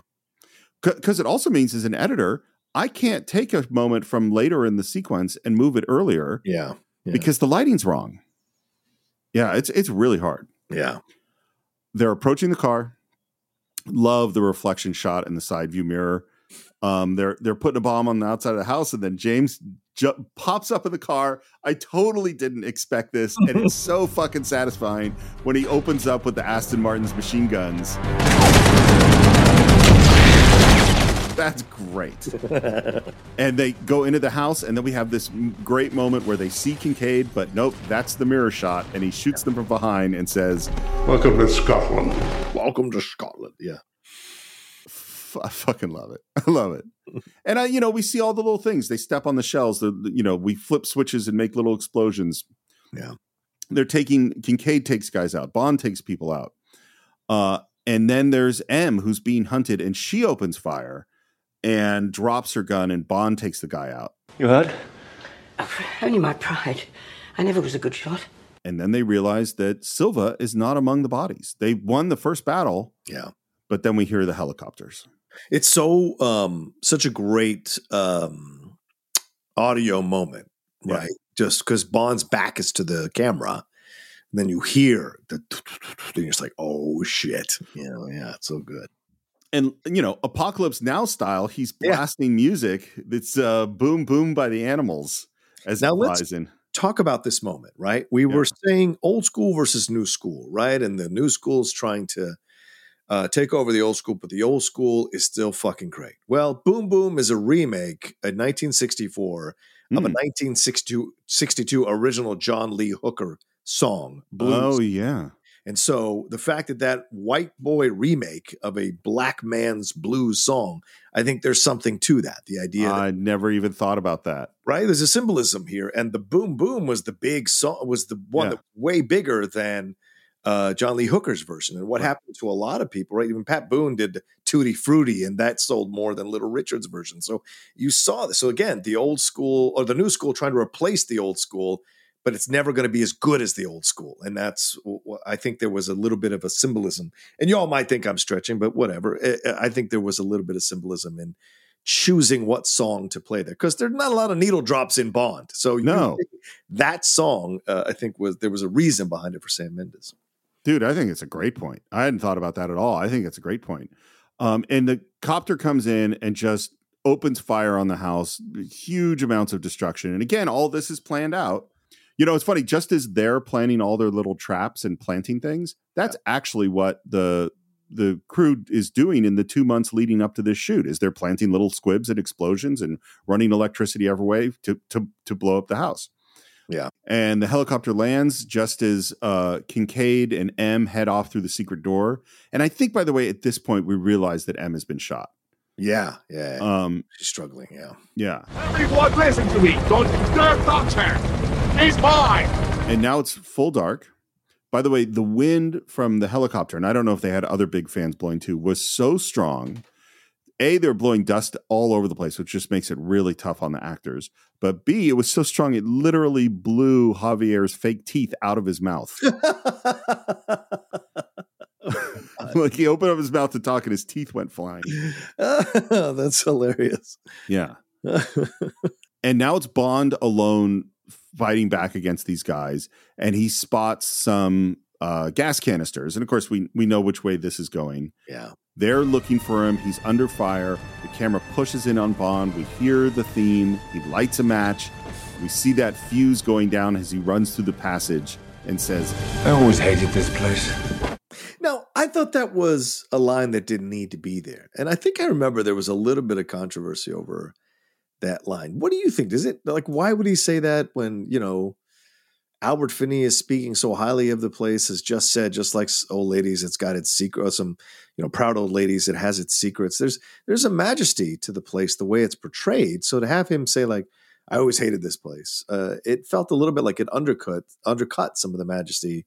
Because it also means as an editor i can't take a moment from later in the sequence and move it earlier Yeah. Yeah. because the lighting's wrong yeah it's it's really hard Yeah. they're approaching the car. Love the reflection shot in the side view mirror. Um, they're they're putting a bomb on the outside of the house, and then James ju- pops up in the car. I totally didn't expect this, and it's so fucking satisfying when he opens up with the Aston Martin's machine guns. That's great. and they go into the house, and then we have this great moment where they see Kincade, but nope, that's the mirror shot, and he shoots them from behind and says, Welcome to Scotland. Welcome to Scotland. Yeah. F- I fucking love it. I love it. And I, you know, we see all the little things. They step on the shells. The, the- you know, we flip switches and make little explosions. Yeah. They're taking Kincade takes guys out. Bond takes people out. Uh, and then there's M who's being hunted, and she opens fire and drops her gun, and Bond takes the guy out. You heard? Only my pride. I never was a good shot. And then they realize that Silva is not among the bodies. They won the first battle, Yeah. but then we hear the helicopters. It's so um such a great um audio moment, Yeah. right? Just because Bond's back is to the camera, and then you hear the then you're just like, oh shit. You know, yeah, it's so good. And you know apocalypse now style he's Yeah. blasting music that's uh boom boom by the animals as Now let's- in Talk about this moment, right? We were saying old school versus new school, right? And the new school is trying to uh, take over the old school, but the old school is still fucking great. Well, Boom Boom is a remake in 1964 of a Mm. 1962 original John Lee Hooker song, Blues. oh yeah And so the fact that that white boy remake of a black man's blues song, I think there's something to that. The idea, that, i never even thought about that right? There's a symbolism here, and the boom boom was the big song, was the one Yeah. that way bigger than uh, John Lee Hooker's version. And what Right. happened to a lot of people, right? Even Pat Boone did Tutti Frutti, and that sold more than Little Richard's version. So you saw this. So again, the old school or the new school trying to replace the old school, but it's never going to be as good as the old school. And that's I think there was a little bit of a symbolism. And y'all might think I'm stretching, but whatever. I- I think there was a little bit of symbolism in choosing what song to play there because there's not a lot of needle drops in Bond. So you- No. that song uh, I think was there was a reason behind it for Sam Mendes. dude i think it's a great point i hadn't thought about that at all i think it's a great point um and the copter comes in and just opens fire on the house huge amounts of destruction and again all this is planned out you know it's funny just as they're planning all their little traps and planting things that's actually what the the crew is doing in the two months leading up to this shoot is they're planting little squibs and explosions and running electricity every way to to to blow up the house Yeah. and the helicopter lands just as uh, Kincade and M head off through the secret door. And I think, by the way, at this point, we realize that M has been shot. Yeah, yeah. Um, She's struggling, yeah. yeah. Everyone listen to me. Don't disturb Doctor. He's mine. And now it's full dark. By the way, the wind from the helicopter, and I don't know if they had other big fans blowing too, was so strong. A, they're blowing dust all over the place, which just makes it really tough on the actors. But B, it was so strong it literally blew Javier's fake teeth out of his mouth. like he opened up his mouth to talk and his teeth went flying. That's hilarious. Yeah. and now it's Bond alone fighting back against these guys, and he spots some uh, gas canisters, and of course we we know which way this is going. Yeah. They're looking for him. He's under fire. The camera pushes in on Bond. We hear the theme. He lights a match. We see that fuse going down as he runs through the passage and says, I always hated this place. Now, I thought that was a line that didn't need to be there. And I think I remember there was a little bit of controversy over that line. What do you think? Does it like why would he say that when, you know, Albert Finney is speaking so highly of the place, has just said, just like old ladies, it's got its secret. Some, you know, proud old ladies, it has its secrets. There's there's a majesty to the place, the way it's portrayed. So to have him say like, I always hated this place, uh, it felt a little bit like it undercut undercut some of the majesty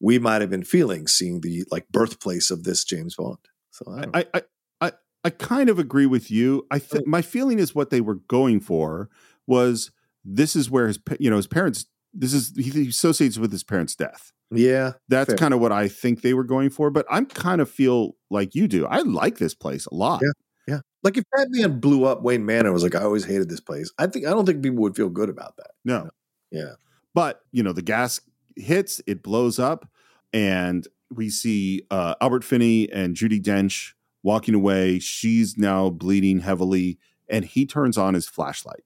we might have been feeling seeing the like birthplace of this James Bond. So I, I, I, I, I kind of agree with you. I oh, th- my feeling is what they were going for was this is where his you know his parents this is he associates with his parents' death. Yeah, that's fair. kind of what I think they were going for. But I'm kind of feel like you do. I like this place a lot. Yeah, yeah. Like if Batman blew up Wayne Manor, was like I always hated this place. I think I don't think people would feel good about that. No. Yeah. But you know the gas hits, it blows up, and we see uh, Albert Finney and Judi Dench walking away. She's now bleeding heavily, and he turns on his flashlight.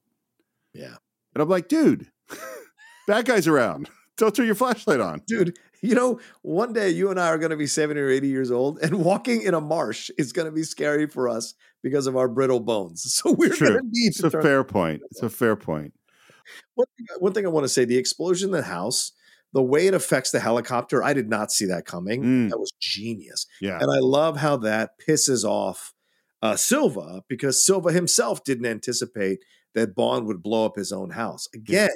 Yeah. And I'm like, dude, bad guys around. Don't turn your flashlight on. Dude, you know, one day you and I are going to be 70 or 80 years old, and walking in a marsh is going to be scary for us because of our brittle bones. So we're going to need It's to a fair point. It's a fair point. One thing, one thing I want to say the explosion in the house, the way it affects the helicopter, I did not see that coming. Mm. That was genius. Yeah. And I love how that pisses off uh, Silva because Silva himself didn't anticipate that Bond would blow up his own house. Again,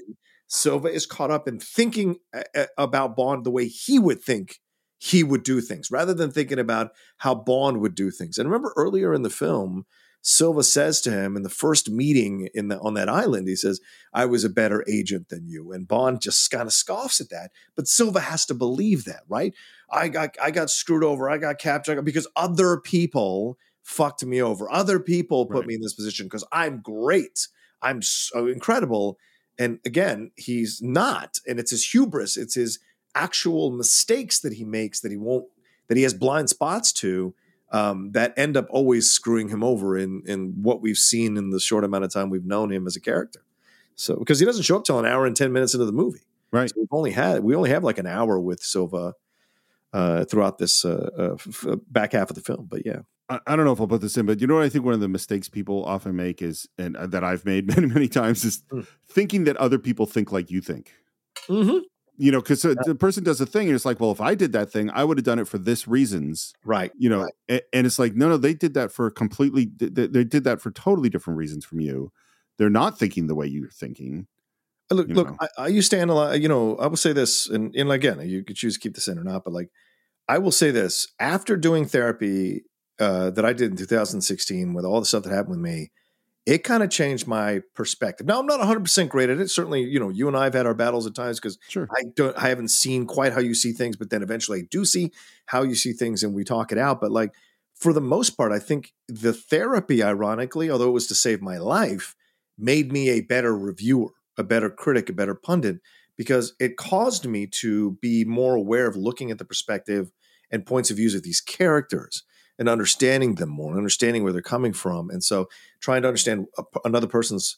Silva is caught up in thinking uh, uh, about Bond the way he would think he would do things rather than thinking about how Bond would do things. And remember earlier in the film, Silva says to him in the first meeting in the, on that island, he says, I was a better agent than you. And Bond just kind of scoffs at that. But Silva has to believe that, right? I got I got screwed over. I got captured because other people fucked me over. Other people put me in this position because I'm great. I'm so incredible. And again, he's not. And it's his hubris. It's his actual mistakes that he makes that he won't that he has blind spots to um, that end up always screwing him over in in what we've seen in the short amount of time we've known him as a character. So because he doesn't show up till an hour and ten minutes into the movie, right? So we've only had we only have like an hour with Silva uh, throughout this uh, uh, f- back half of the film. But yeah, I, I don't know if I'll put this in, but you know what I think one of the mistakes people often make is, and uh, that I've made many, many times, is thinking that other people think like you think. Mm-hmm. You know, because the person does a thing, and it's like, well, if I did that thing, I would have done it for this reasons, right? You know, a- and, it's like, no, no, they did that for completely, they, they did that for totally different reasons from you. They're not thinking the way you're thinking. Uh, Look, you look. I, I used to analyze. You know, I will say this, and, and again, you could choose to keep this in or not, but like, I will say this: after doing therapy uh, that I did in 2016, with all the stuff that happened with me, it kind of changed my perspective. Now, I'm not 100 percent great at it. Certainly, you know, you and I have had our battles at times because sure. I don't, I haven't seen quite how you see things, but then eventually I do see how you see things, and we talk it out. But like, for the most part, I think the therapy, ironically, although it was to save my life, made me a better reviewer, a better critic, a better pundit, because it caused me to be more aware of looking at the perspective and points of views of these characters and understanding them more, and understanding where they're coming from, and so trying to understand a, another person's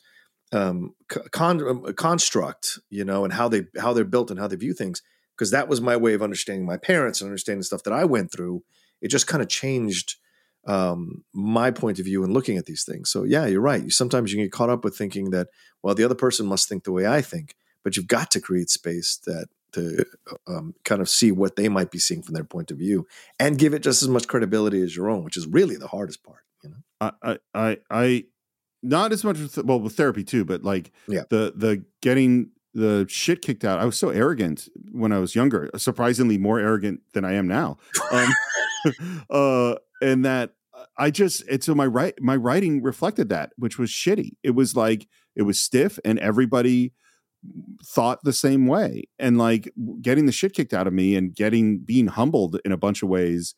um, con, um, construct, you know, and how they how they're built and how they view things. Because that was my way of understanding my parents and understanding stuff that I went through. It just kind of changed um, my point of view in looking at these things. So yeah, you're right. Sometimes you get caught up with thinking that well, the other person must think the way I think, but you've got to create space that to um, kind of see what they might be seeing from their point of view and give it just as much credibility as your own, which is really the hardest part. You know, I, I, I, not as much with well with therapy too, but like Yeah. the the getting the shit kicked out. I was so arrogant when I was younger, surprisingly more arrogant than I am now. Um, uh, and that I just and so my right my writing reflected that, which was shitty. It was like it was stiff, and everybody thought the same way, and like getting the shit kicked out of me and getting being humbled in a bunch of ways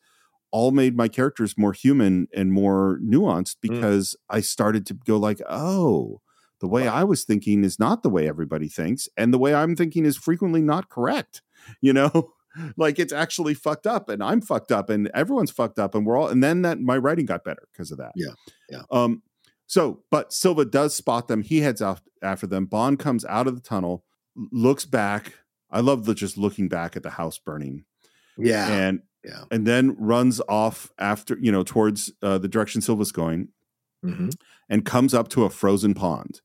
all made my characters more human and more nuanced because I started to go like, oh, the way I was thinking is not the way everybody thinks, and the way I'm thinking is frequently not correct. You know, like it's actually fucked up, and I'm fucked up, and everyone's fucked up, and we're all. And then that my writing got better because of that. Yeah, yeah. Um. So, but Silva does spot them. He heads out after them. Bond comes out of the tunnel, looks back. I love the just looking back at the house burning. Yeah. And yeah. and then runs off after you know towards uh, the direction Silva's going, Mhm. and comes up to a frozen pond.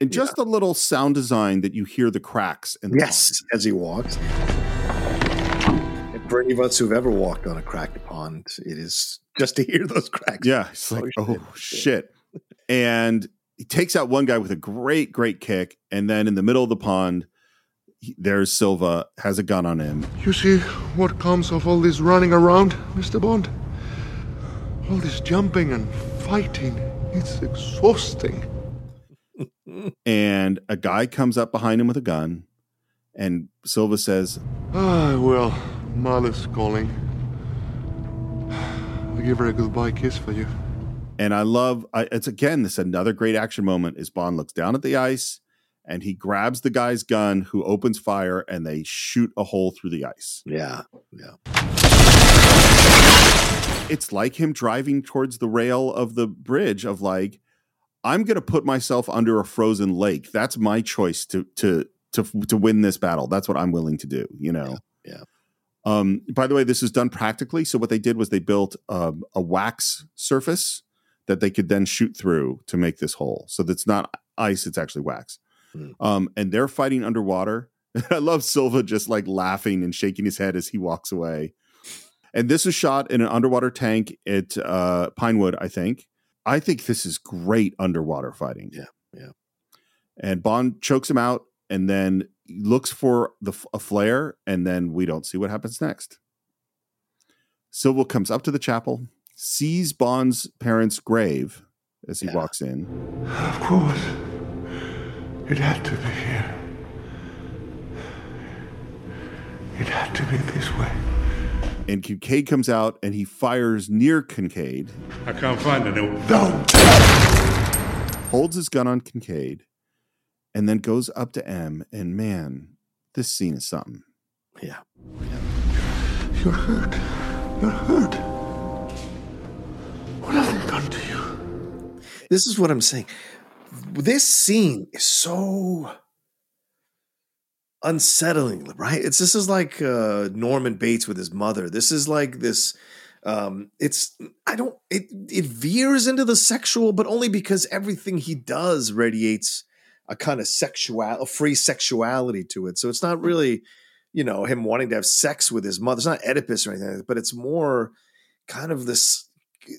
And just a little sound design that you hear the cracks in the Yes, as he walks. And for any of us who've ever walked on a cracked pond, it is just to hear those cracks. Yeah, it's like, oh shit. And he takes out one guy with a great, great kick. And then in the middle of the pond, he- there's Silva, has a gun on him. You see what comes of all this running around, Mr. Bond? All this jumping and fighting. It's exhausting. And a guy comes up behind him with a gun. And Silva says, Ah, well, mother's calling. I'll give her a goodbye kiss for you. And I love I, it's again this another great action moment is Bond looks down at the ice and he grabs the guy's gun who opens fire and they shoot a hole through the ice. Yeah. Yeah. It's like him driving towards the rail of the bridge of like I'm going to put myself under a frozen lake. That's my choice to to to to win this battle. That's what I'm willing to do, you know. Yeah. Um, by the way, this is done practically. So what they did was they built um, a wax surface that they could then shoot through to make this hole. So that's not ice; it's actually wax. Um, and they're fighting underwater. I love Silva just like laughing and shaking his head as he walks away. And this is shot in an underwater tank at uh, Pinewood, I think. I think this is great underwater fighting. Yeah, yeah. And Bond chokes him out and then looks for the a flare, and then we don't see what happens next. Silva comes up to the chapel, sees Bond's parents' grave as he walks in. Of course. It had to be here. It had to be this way. And Kincade comes out and he fires near Kincade, I can't find it. No. holds his gun on Kincade, and then goes up to M. And man, this scene is something. Yeah. You're hurt. You're hurt. What have they done to you? This is what I'm saying. This scene is so unsettling, right? It's this is like uh, Norman Bates with his mother. This is like this. Um, it's I don't it it veers into the sexual, but only because everything he does radiates a kind of sexual, a free sexuality to it. So it's not really, you know, him wanting to have sex with his mother. It's not Oedipus or anything, but it's more kind of this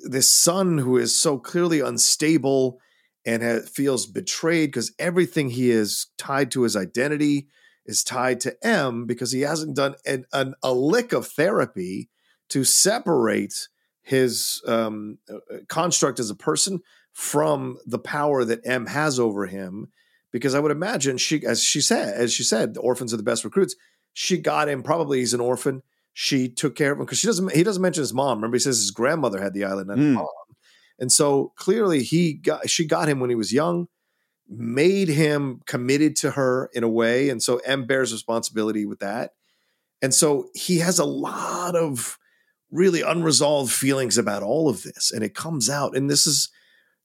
this son who is so clearly unstable and ha- feels betrayed because everything he is tied to his identity is tied to M because he hasn't done an, an, a lick of therapy to separate his um, uh, construct as a person from the power that M has over him. Because I would imagine she, as she said, as she said, the orphans are the best recruits. She got him. Probably he's an orphan. She took care of him because she doesn't. He doesn't mention his mom. Remember, he says his grandmother had the island, not Mm. mom. And so clearly, he got. She got him when he was young, made him committed to her in a way, and so M bears responsibility with that. And so he has a lot of really unresolved feelings about all of this, and it comes out. And this is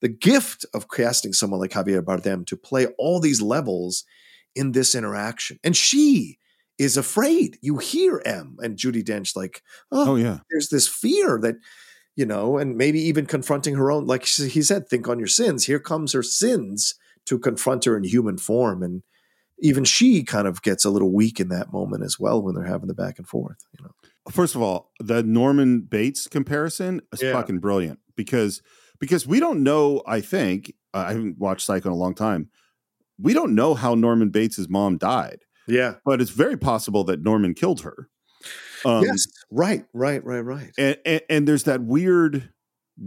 the gift of casting someone like Javier Bardem to play all these levels in this interaction. And she is afraid. You hear M and Judi Dench like, oh, Oh, yeah. there's this fear that, you know, and maybe even confronting her own, like he said, think on your sins. Here comes her sins to confront her in human form. And even she kind of gets a little weak in that moment as well when they're having the back and forth, you know. First of all, the Norman Bates comparison is Yeah. fucking brilliant because because we don't know. I think I haven't watched Psycho in a long time. We don't know how Norman Bates' mom died. Yeah, but it's very possible that Norman killed her. Um, yes, right, right, right, right. and, and and there's that weird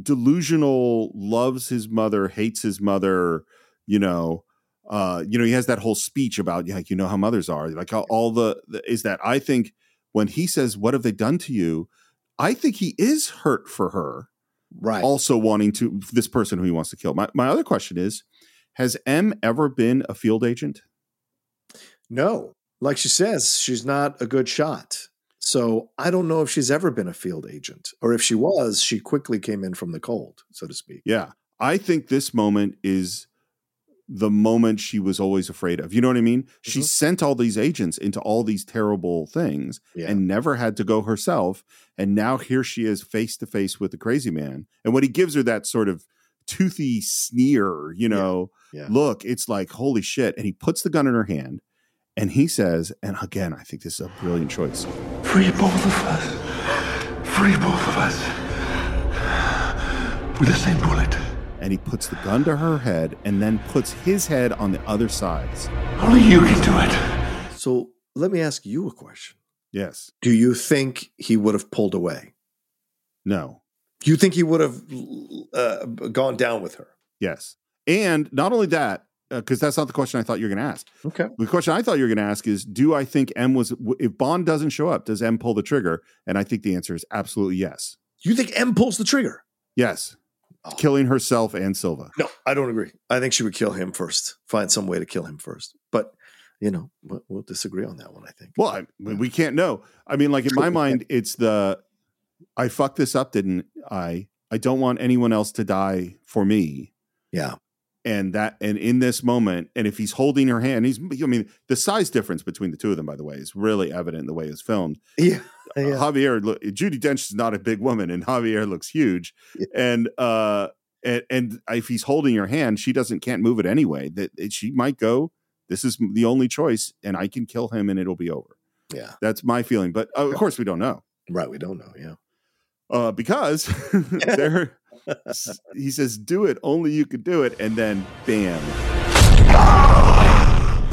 delusional loves his mother, hates his mother. You know, uh, you know, he has that whole speech about like you know how mothers are. Like how all the, the is that I think when he says, "What have they done to you?" I think he is hurt for her, right? Also wanting to this person who he wants to kill. My my other question is, Has M ever been a field agent? No, like she says, she's not a good shot. So I don't know if she's ever been a field agent, or if she was, she quickly came in from the cold, so to speak. Yeah. I think this moment is the moment she was always afraid of. You know what I mean? She mm-hmm. sent all these agents into all these terrible things Yeah. and never had to go herself. And now here she is face to face with the crazy man. And when he gives her that sort of toothy sneer, you know, Yeah. look, it's like, holy shit. And he puts the gun in her hand and he says, and again, I think this is a brilliant choice. Free both of us. Free both of us. With the same bullet. And he puts the gun to her head and then puts his head on the other sides. Only you can do it. So let me ask you a question. Yes. Do you think he would have pulled away? No. Do you think he would have uh, gone down with her? Yes. And not only that, Uh, because that's not the question I thought you were going to ask. Okay. The question I thought you were going to ask is Do I think M was, if Bond doesn't show up, does M pull the trigger? And I think the answer is absolutely yes. You think M pulls the trigger? Yes. Oh. Killing herself and Silva. No, I don't agree. I think she would kill him first. Find some way to kill him first. But you know, we'll, we'll disagree on that one. I think. Well, I, we can't know. I mean, like in my mind, it's the I fucked this up, didn't I? I don't want anyone else to die for me. Yeah. And that, and in this moment, and if he's holding her hand, he's, I mean, the size difference between the two of them, by the way, is really evident in the way it's filmed. Yeah. Uh, Javier, look, Judi Dench is not a big woman, and Javier looks huge. And, uh, and, and if he's holding her hand, she doesn't can't move it anyway. That she might go. This is the only choice, and I can kill him, and it'll be over. Yeah. That's my feeling. But uh, of course, we don't know. Right. We don't know. Yeah. Uh, because there, he says, "Do it. Only you could do it." And then, bam!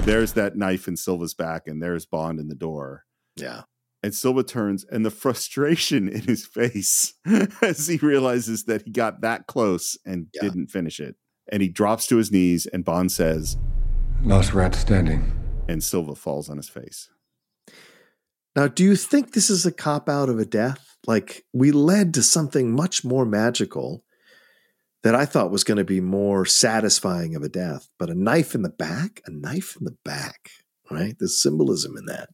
There's that knife in Silva's back, and there's Bond in the door. Yeah. And Silva turns, and the frustration in his face as he realizes that he got that close and didn't finish it. And he drops to his knees, and Bond says, Last rat standing. and Silva falls on his face. Now, do you think this is a cop out of a death? Like we led to something much more magical that I thought was going to be more satisfying of a death, but a knife in the back, a knife in the back, right? There's symbolism in that.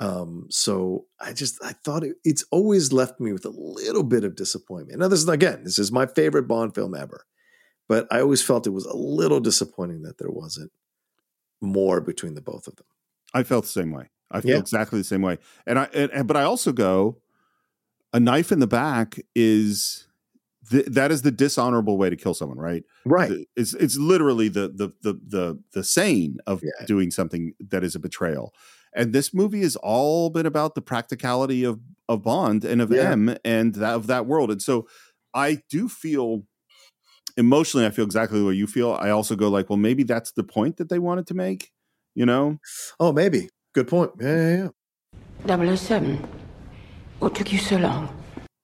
Um, so I just I thought it, it's always left me with a little bit of disappointment. Now, this is again, this is my favorite Bond film ever, but I always felt it was a little disappointing that there wasn't more between the both of them. I felt the same way. I feel Yeah. exactly the same way. And I, and, and- but I also go, a knife in the back is th- that is the dishonorable way to kill someone, right? Right. It's it's literally the the the the the saying of doing something that is a betrayal. And this movie has all been about the practicality of of Bond and of Yeah. M and that of that world. And so I do feel emotionally, I feel exactly what you feel. I also go like, well, maybe that's the point that they wanted to make. You know? Oh, maybe. Good point. Yeah, yeah, yeah. 007. What took you so long?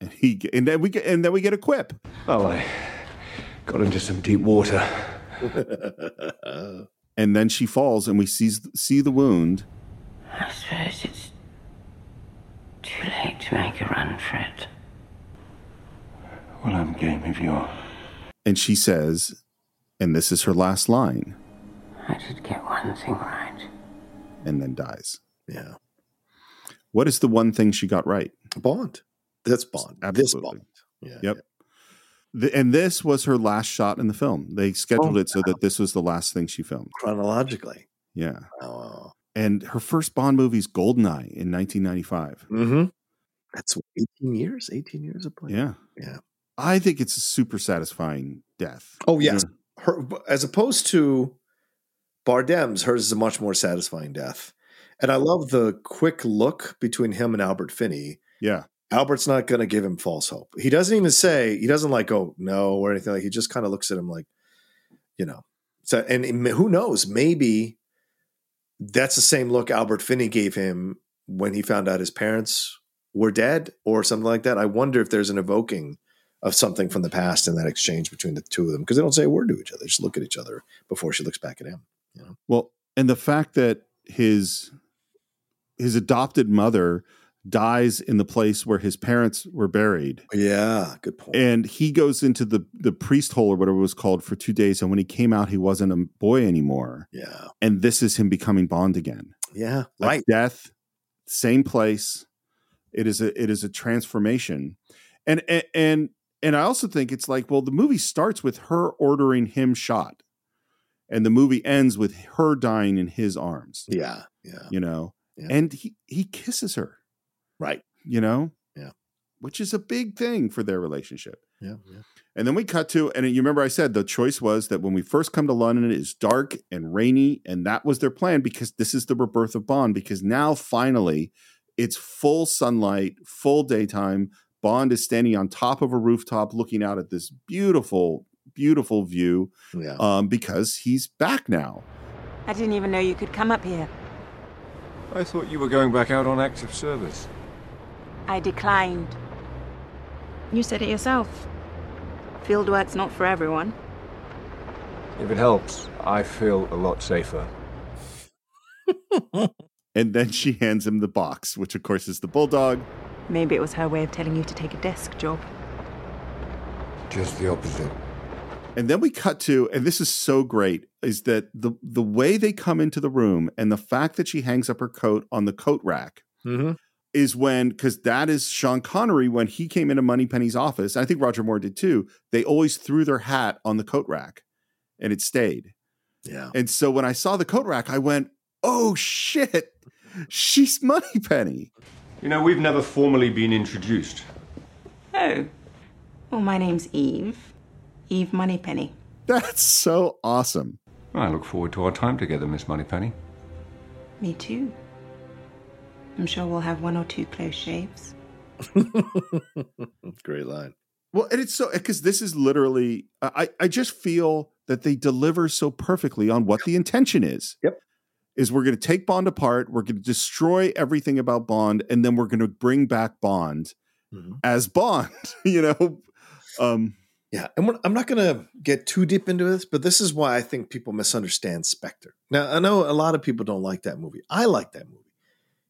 And he and then we get and then we get a quip. Oh, I got into some deep water. and then she falls and we sees see the wound I suppose it's too late to make a run for it. Well, I'm game if you are. and she says and this is her last line I did get one thing right. and then dies. Yeah. What is the one thing she got right? Bond. That's Bond. This Bond. Yeah. Yep. The, and this was her last shot in the film. They scheduled Oh, it so that this was the last thing she filmed. Chronologically. Yeah. Oh. And her first Bond movie is Goldeneye in 1995. Mm-hmm. That's 18 years? 18 years of playing. Yeah. Yeah. I think it's a super satisfying death. Oh, You yes. know? Her, as opposed to Bardem's, hers is a much more satisfying death. And I love the quick look between him and Albert Finney. Yeah. Albert's not going to give him false hope. He doesn't even say, he doesn't like, oh, no, or anything like He just kind of looks at him like, you know. So, and who knows? Maybe that's the same look Albert Finney gave him when he found out his parents were dead or something like that. I wonder if there's an evoking of something from the past in that exchange between the two of them because they don't say a word to each other. They just look at each other before she looks back at him. You know? Well, and the fact that his his adopted mother dies in the place where his parents were buried. Yeah, good point. And he goes into the the priest hole or whatever it was called for two days. And when he came out, he wasn't a boy anymore. Yeah. And this is him becoming Bond again. Yeah. Like Right. death, same place. It is a it is a transformation. And and and, and I also think it's like, well, the movie starts with her ordering him shot. And the movie ends with her dying in his arms. Yeah. Yeah. You know? Yeah. And he he kisses her, Right. you know? Yeah. Which is a big thing for their relationship. Yeah. yeah. And then we cut to, and you remember I said the choice was that when we first come to London, it is dark and rainy, and that was their plan because this is the rebirth of Bond. Because now finally, it's full sunlight, full daytime. Bond is standing on top of a rooftop, looking out at this beautiful, beautiful view. Yeah. Um, because he's back now. I didn't even know you could come up here. I thought you were going back out on active service. I declined. You said it yourself. Field work's not for everyone. If it helps, I feel a lot safer. And then she hands him the box, which of course is the bulldog. Maybe it was her way of telling you to take a desk job. Just the opposite. And then we cut to, and this is so great, is that the the way they come into the room and the fact that she hangs up her coat on the coat rack Mm-hmm. Is when because that is Sean Connery when he came into Moneypenny's office. I think Roger Moore did too. They always threw their hat on the coat rack, and it stayed. Yeah. And so when I saw the coat rack, I went, "Oh shit, she's Moneypenny." You know, we've never formally been introduced. Oh. Well, my name's Eve. Eve Moneypenny. That's so awesome. I look forward to our time together, Miss Moneypenny. Me too. I'm sure we'll have one or two close shaves. Great line. Well, and it's so because this is literally, I I just feel that they deliver so perfectly on what the intention is. Yep. Is we're going to take Bond apart, we're going to destroy everything about Bond, and then we're going to bring back Bond Mhm. as Bond. You know, um, Yeah, and I'm not going to get too deep into this, but this is why I think people misunderstand Spectre. Now, I know a lot of people don't like that movie. I like that movie.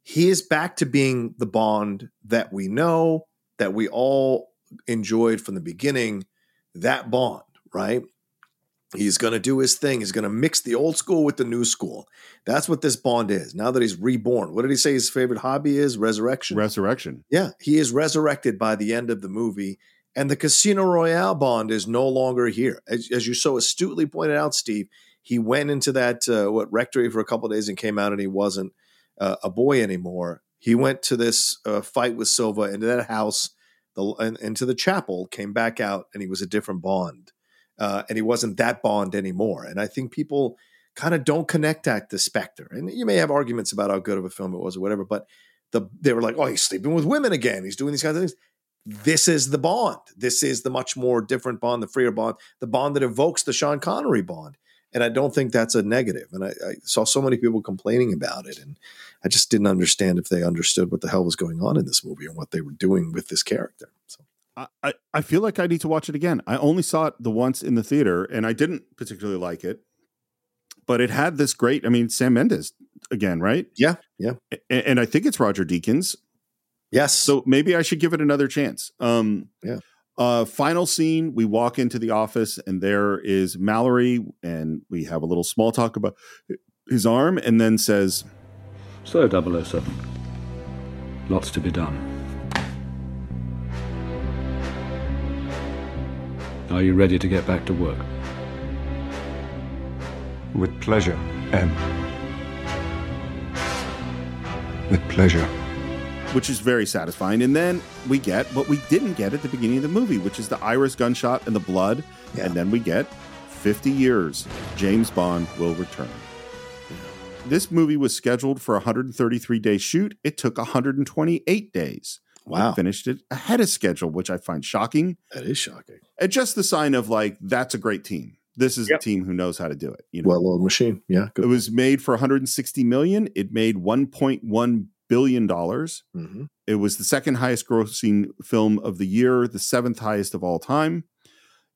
He is back to being the Bond that we know, that we all enjoyed from the beginning. That Bond, right? He's going to do his thing. He's going to mix the old school with the new school. That's what this Bond is. Now that he's reborn, what did he say his favorite hobby is? Resurrection. resurrection. Yeah, he is resurrected by the end of the movie, and the Casino Royale Bond is no longer here. As, as you so astutely pointed out, Steve, he went into that uh, what rectory for a couple of days and came out, and he wasn't uh, a boy anymore. He went to this uh, fight with Silva into that house, the and, into the chapel, came back out, and he was a different Bond, uh, and he wasn't that Bond anymore. And I think people kind of don't connect that to Spectre. And you may have arguments about how good of a film it was or whatever, but the they were like, oh, he's sleeping with women again. He's doing these kinds of things. This is the Bond. This is the much more different Bond, the freer Bond, the Bond that evokes the Sean Connery Bond. And I don't think that's a negative. And I, I saw so many people complaining about it, and I just didn't understand if they understood what the hell was going on in this movie and what they were doing with this character. So I, I- feel like I need to watch it again. I only saw it the once in the theater, and I didn't particularly like it. But it had this great. I mean, Sam Mendes again, right? yeah, yeah, A- And, I think it's Roger Deakins. yes. So maybe I should give it another chance. Um, Yeah. Uh, final scene: We walk into the office, and there is Mallory, and we have a little small talk about his arm, and then says, So, 007. Lots to be done. Are you ready to get back to work? With pleasure, M. With pleasure. Which is very satisfying. And then we get what we didn't get at the beginning of the movie, which is the iris gunshot and the blood. And then we get 50 years. James Bond will return. This movie was scheduled for a 133 day shoot. It took 128 days. Wow. We finished it ahead of schedule, which I find shocking. that is shocking. And just the sign of like, that's a great team. This is Yep. a team who knows how to do it. You know, Well-oiled machine. Yeah, it was made for 160 million. It made 1.1 billion dollars. hmm It was the second highest grossing film of the year, the seventh highest of all time.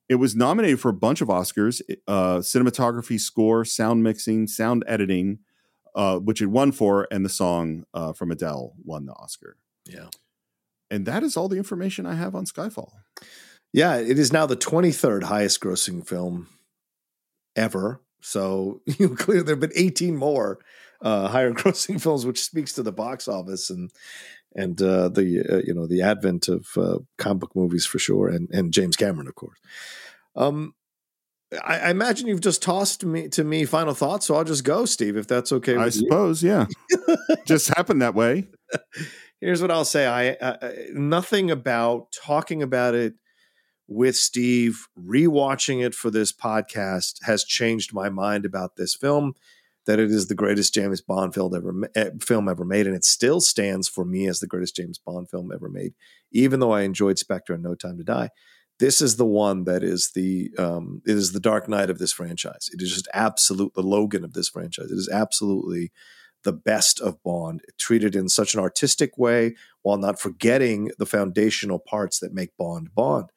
It was nominated for a bunch of Oscars uh, cinematography, score, sound mixing, sound editing, uh, which it won for, and the song uh, from Adele won the Oscar. Yeah. And that is all the information I have on Skyfall. Yeah, it is now the 23rd highest grossing film ever. So you know, clearly there have been 18 more uh, higher grossing films, which speaks to the box office and and uh, the uh, you know the advent of uh, comic book movies for sure, and and James Cameron, of course. Um, I, I imagine you've just tossed me to me final thoughts, so I'll just go, Steve, if that's okay. I with you. suppose, yeah. Just happened that way. Here's what I'll say: I uh, nothing about talking about it with Steve, rewatching it for this podcast has changed my mind about this film. That it is the greatest James Bond film ever eh, film ever made, and it still stands for me as the greatest James Bond film ever made. Even though I enjoyed Spectre and No Time to Die, this is the one that is the um, it is the Dark Knight of this franchise. It is just absolute the Logan of this franchise. It is absolutely the best of Bond, treated in such an artistic way while not forgetting the foundational parts that make Bond Bond.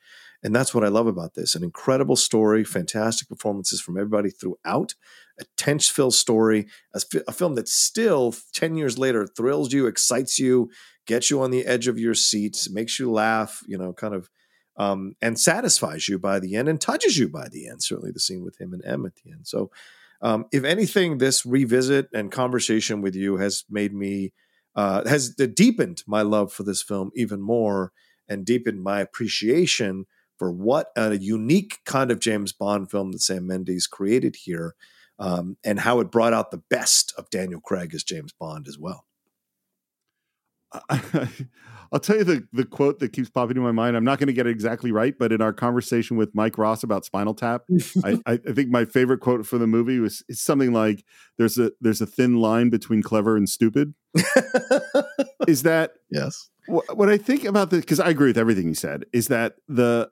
And that's what I love about this an incredible story, fantastic performances from everybody throughout, a tense filled story, a, fi- a film that still, 10 years later, thrills you, excites you, gets you on the edge of your seats, makes you laugh, you know, kind of. Um, and satisfies you by the end and touches you by the end. Certainly, the scene with him and M at the end. So, um, if anything, this revisit and conversation with you has made me uh, has deepened my love for this film even more and deepened my appreciation for what a unique kind of James Bond film that Sam Mendes created here, um, and how it brought out the best of Daniel Craig as James Bond as well. I'll tell you the, the quote that keeps popping in my mind. I'm not going to get it exactly right, but in our conversation with Mike Ross about Spinal Tap, I, I, I think my favorite quote for the movie was it's something like "There's a there's a thin line between clever and stupid." is that yes? What, what I think about this because I agree with everything you said is that the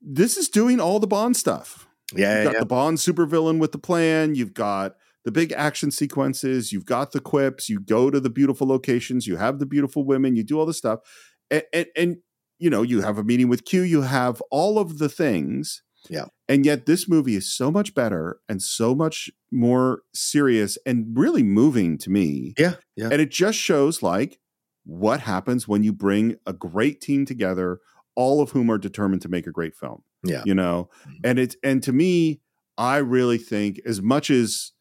this is doing all the Bond stuff. Yeah, You've got yeah. the Bond supervillain with the plan. You've got the big action sequences. You've got the quips. You go to the beautiful locations. You have the beautiful women. You do all this stuff, and, and, and you know you have a meeting with Q. You have all of the things. Yeah. And yet this movie is so much better and so much more serious and really moving to me. Yeah. Yeah. And it just shows like what happens when you bring a great team together, all of whom are determined to make a great film. Yeah. You know, mm-hmm. and it's and to me, I really think as much as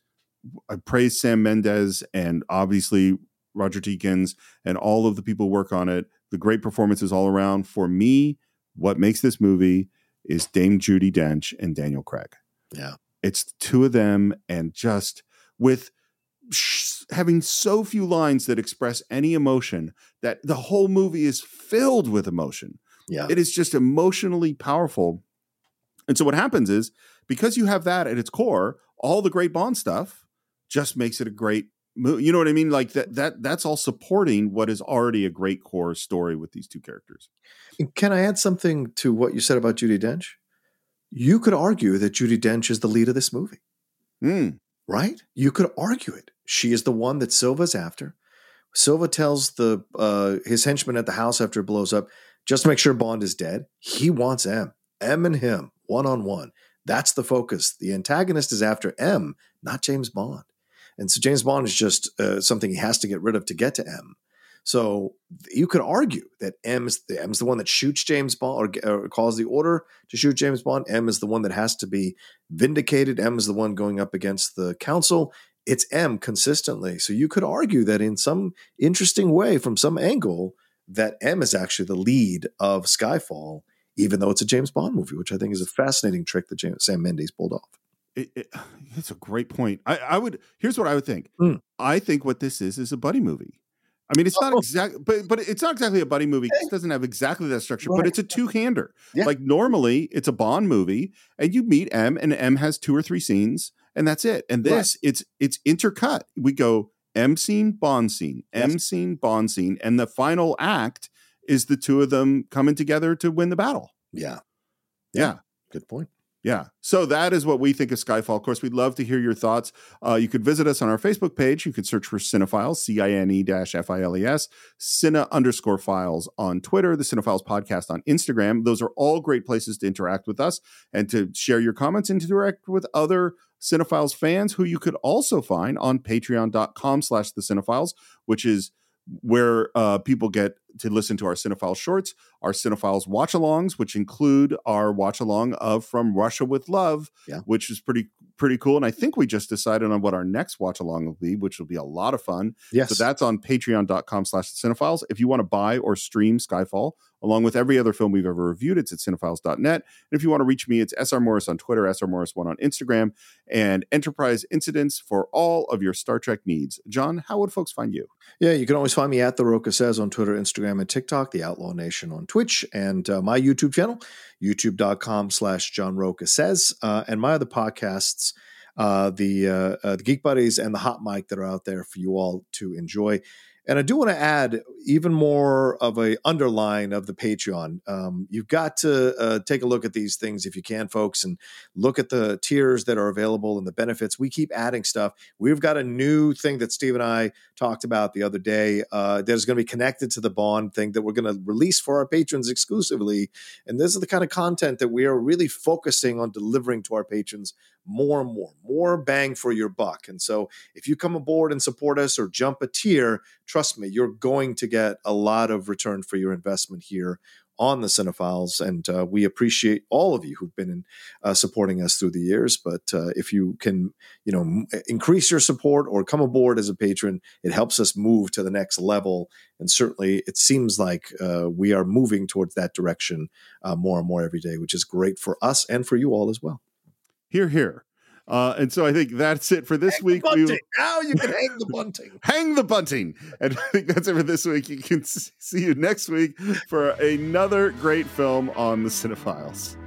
I praise Sam Mendes and obviously Roger Deakins and all of the people who work on it, the great performances all around. For me, what makes this movie is Dame Judi Dench and Daniel Craig. Yeah. It's the two of them, and just with sh- having so few lines that express any emotion, that the whole movie is filled with emotion. Yeah. It is just emotionally powerful. And so what happens is because you have that at its core, all the great Bond stuff just makes it a great movie. You know what I mean? Like that that that's all supporting what is already a great core story with these two characters. Can I add something to what you said about Judi Dench? You could argue that Judi Dench is the lead of this movie. Mm. Right? You could argue it. She is the one that Silva's after. Silva tells the uh, his henchman at the house after it blows up, just to make sure Bond is dead. He wants M. M and him, one on one. That's the focus. The antagonist is after M, not James Bond. And so James Bond is just uh, something he has to get rid of to get to M. So you could argue that M is the, M is the one that shoots James Bond or, or calls the order to shoot James Bond. M is the one that has to be vindicated. M is the one going up against the council. It's M consistently. So you could argue that in some interesting way, from some angle, that M is actually the lead of Skyfall, even though it's a James Bond movie, which I think is a fascinating trick that James, Sam Mendes pulled off. It, it, it's a great point. I, I would here's what I would think. Mm. I think what this is is a buddy movie. I mean, it's not exactly, but but it's not exactly a buddy movie. It doesn't have exactly that structure, but it's a two hander. Yeah. Like normally, it's a Bond movie, and you meet M, and M has two or three scenes, and that's it. And Right. this, it's it's intercut. We go M scene, Bond scene, M scene, Bond scene, and the final act is the two of them coming together to win the battle. Yeah. Yeah. Good point. Yeah. So that is what we think of Skyfall. Of course, we'd love to hear your thoughts. Uh, you could visit us on our Facebook page. You could search for Cine-Files, C I N E dash F I L E S, Cine underscore files on Twitter, the Cine-Files podcast on Instagram. Those are all great places to interact with us and to share your comments and to interact with other Cine-Files fans who you could also find on patreon.com slash the Cine-Files, which is where uh, people get to listen to our Cine-File shorts, our Cine-Files watch alongs, which include our watch along of From Russia with Love, Yeah. which is pretty pretty cool. And I think we just decided on what our next watch along will be, which will be a lot of fun. Yes. So that's on patreon.com slash cinephiles. If you want to buy or stream Skyfall, along with every other film we've ever reviewed, it's at cinephiles.net. And if you want to reach me, it's SR Morris on Twitter, SR Morris1 on Instagram, and Enterprise Incidents for all of your Star Trek needs. John, how would folks find you? Yeah, you can always find me at The Rocha Says on Twitter, Instagram, and TikTok, The Outlaw Nation on Twitch, and uh, my YouTube channel, youtube.com slash John Rocha Says, uh, and my other podcasts, uh, the, uh, uh, the Geek Buddies and the Hot Mic that are out there for you all to enjoy. And I do want to add even more of a underline of the Patreon. Um, you've got to uh, take a look at these things if you can, folks, and look at the tiers that are available and the benefits. We keep adding stuff. We've got a new thing that Steve and I talked about the other day uh, that is going to be connected to the Bond thing that we're going to release for our patrons exclusively. And this is the kind of content that we are really focusing on delivering to our patrons more and more, more bang for your buck. And so if you come aboard and support us or jump a tier, trust me, you're going to get a lot of return for your investment here on the Cine-Files. And uh, we appreciate all of you who've been in, uh, supporting us through the years. But uh, if you can, you know, m- increase your support or come aboard as a patron, it helps us move to the next level. And certainly, it seems like uh, we are moving towards that direction uh, more and more every day, which is great for us and for you all as well. Here, here. Uh, and so I think that's it for this week. We-. Now you can hang the bunting. hang the bunting. And I think that's it for this week. You can see you next week for another great film on the Cine-Files.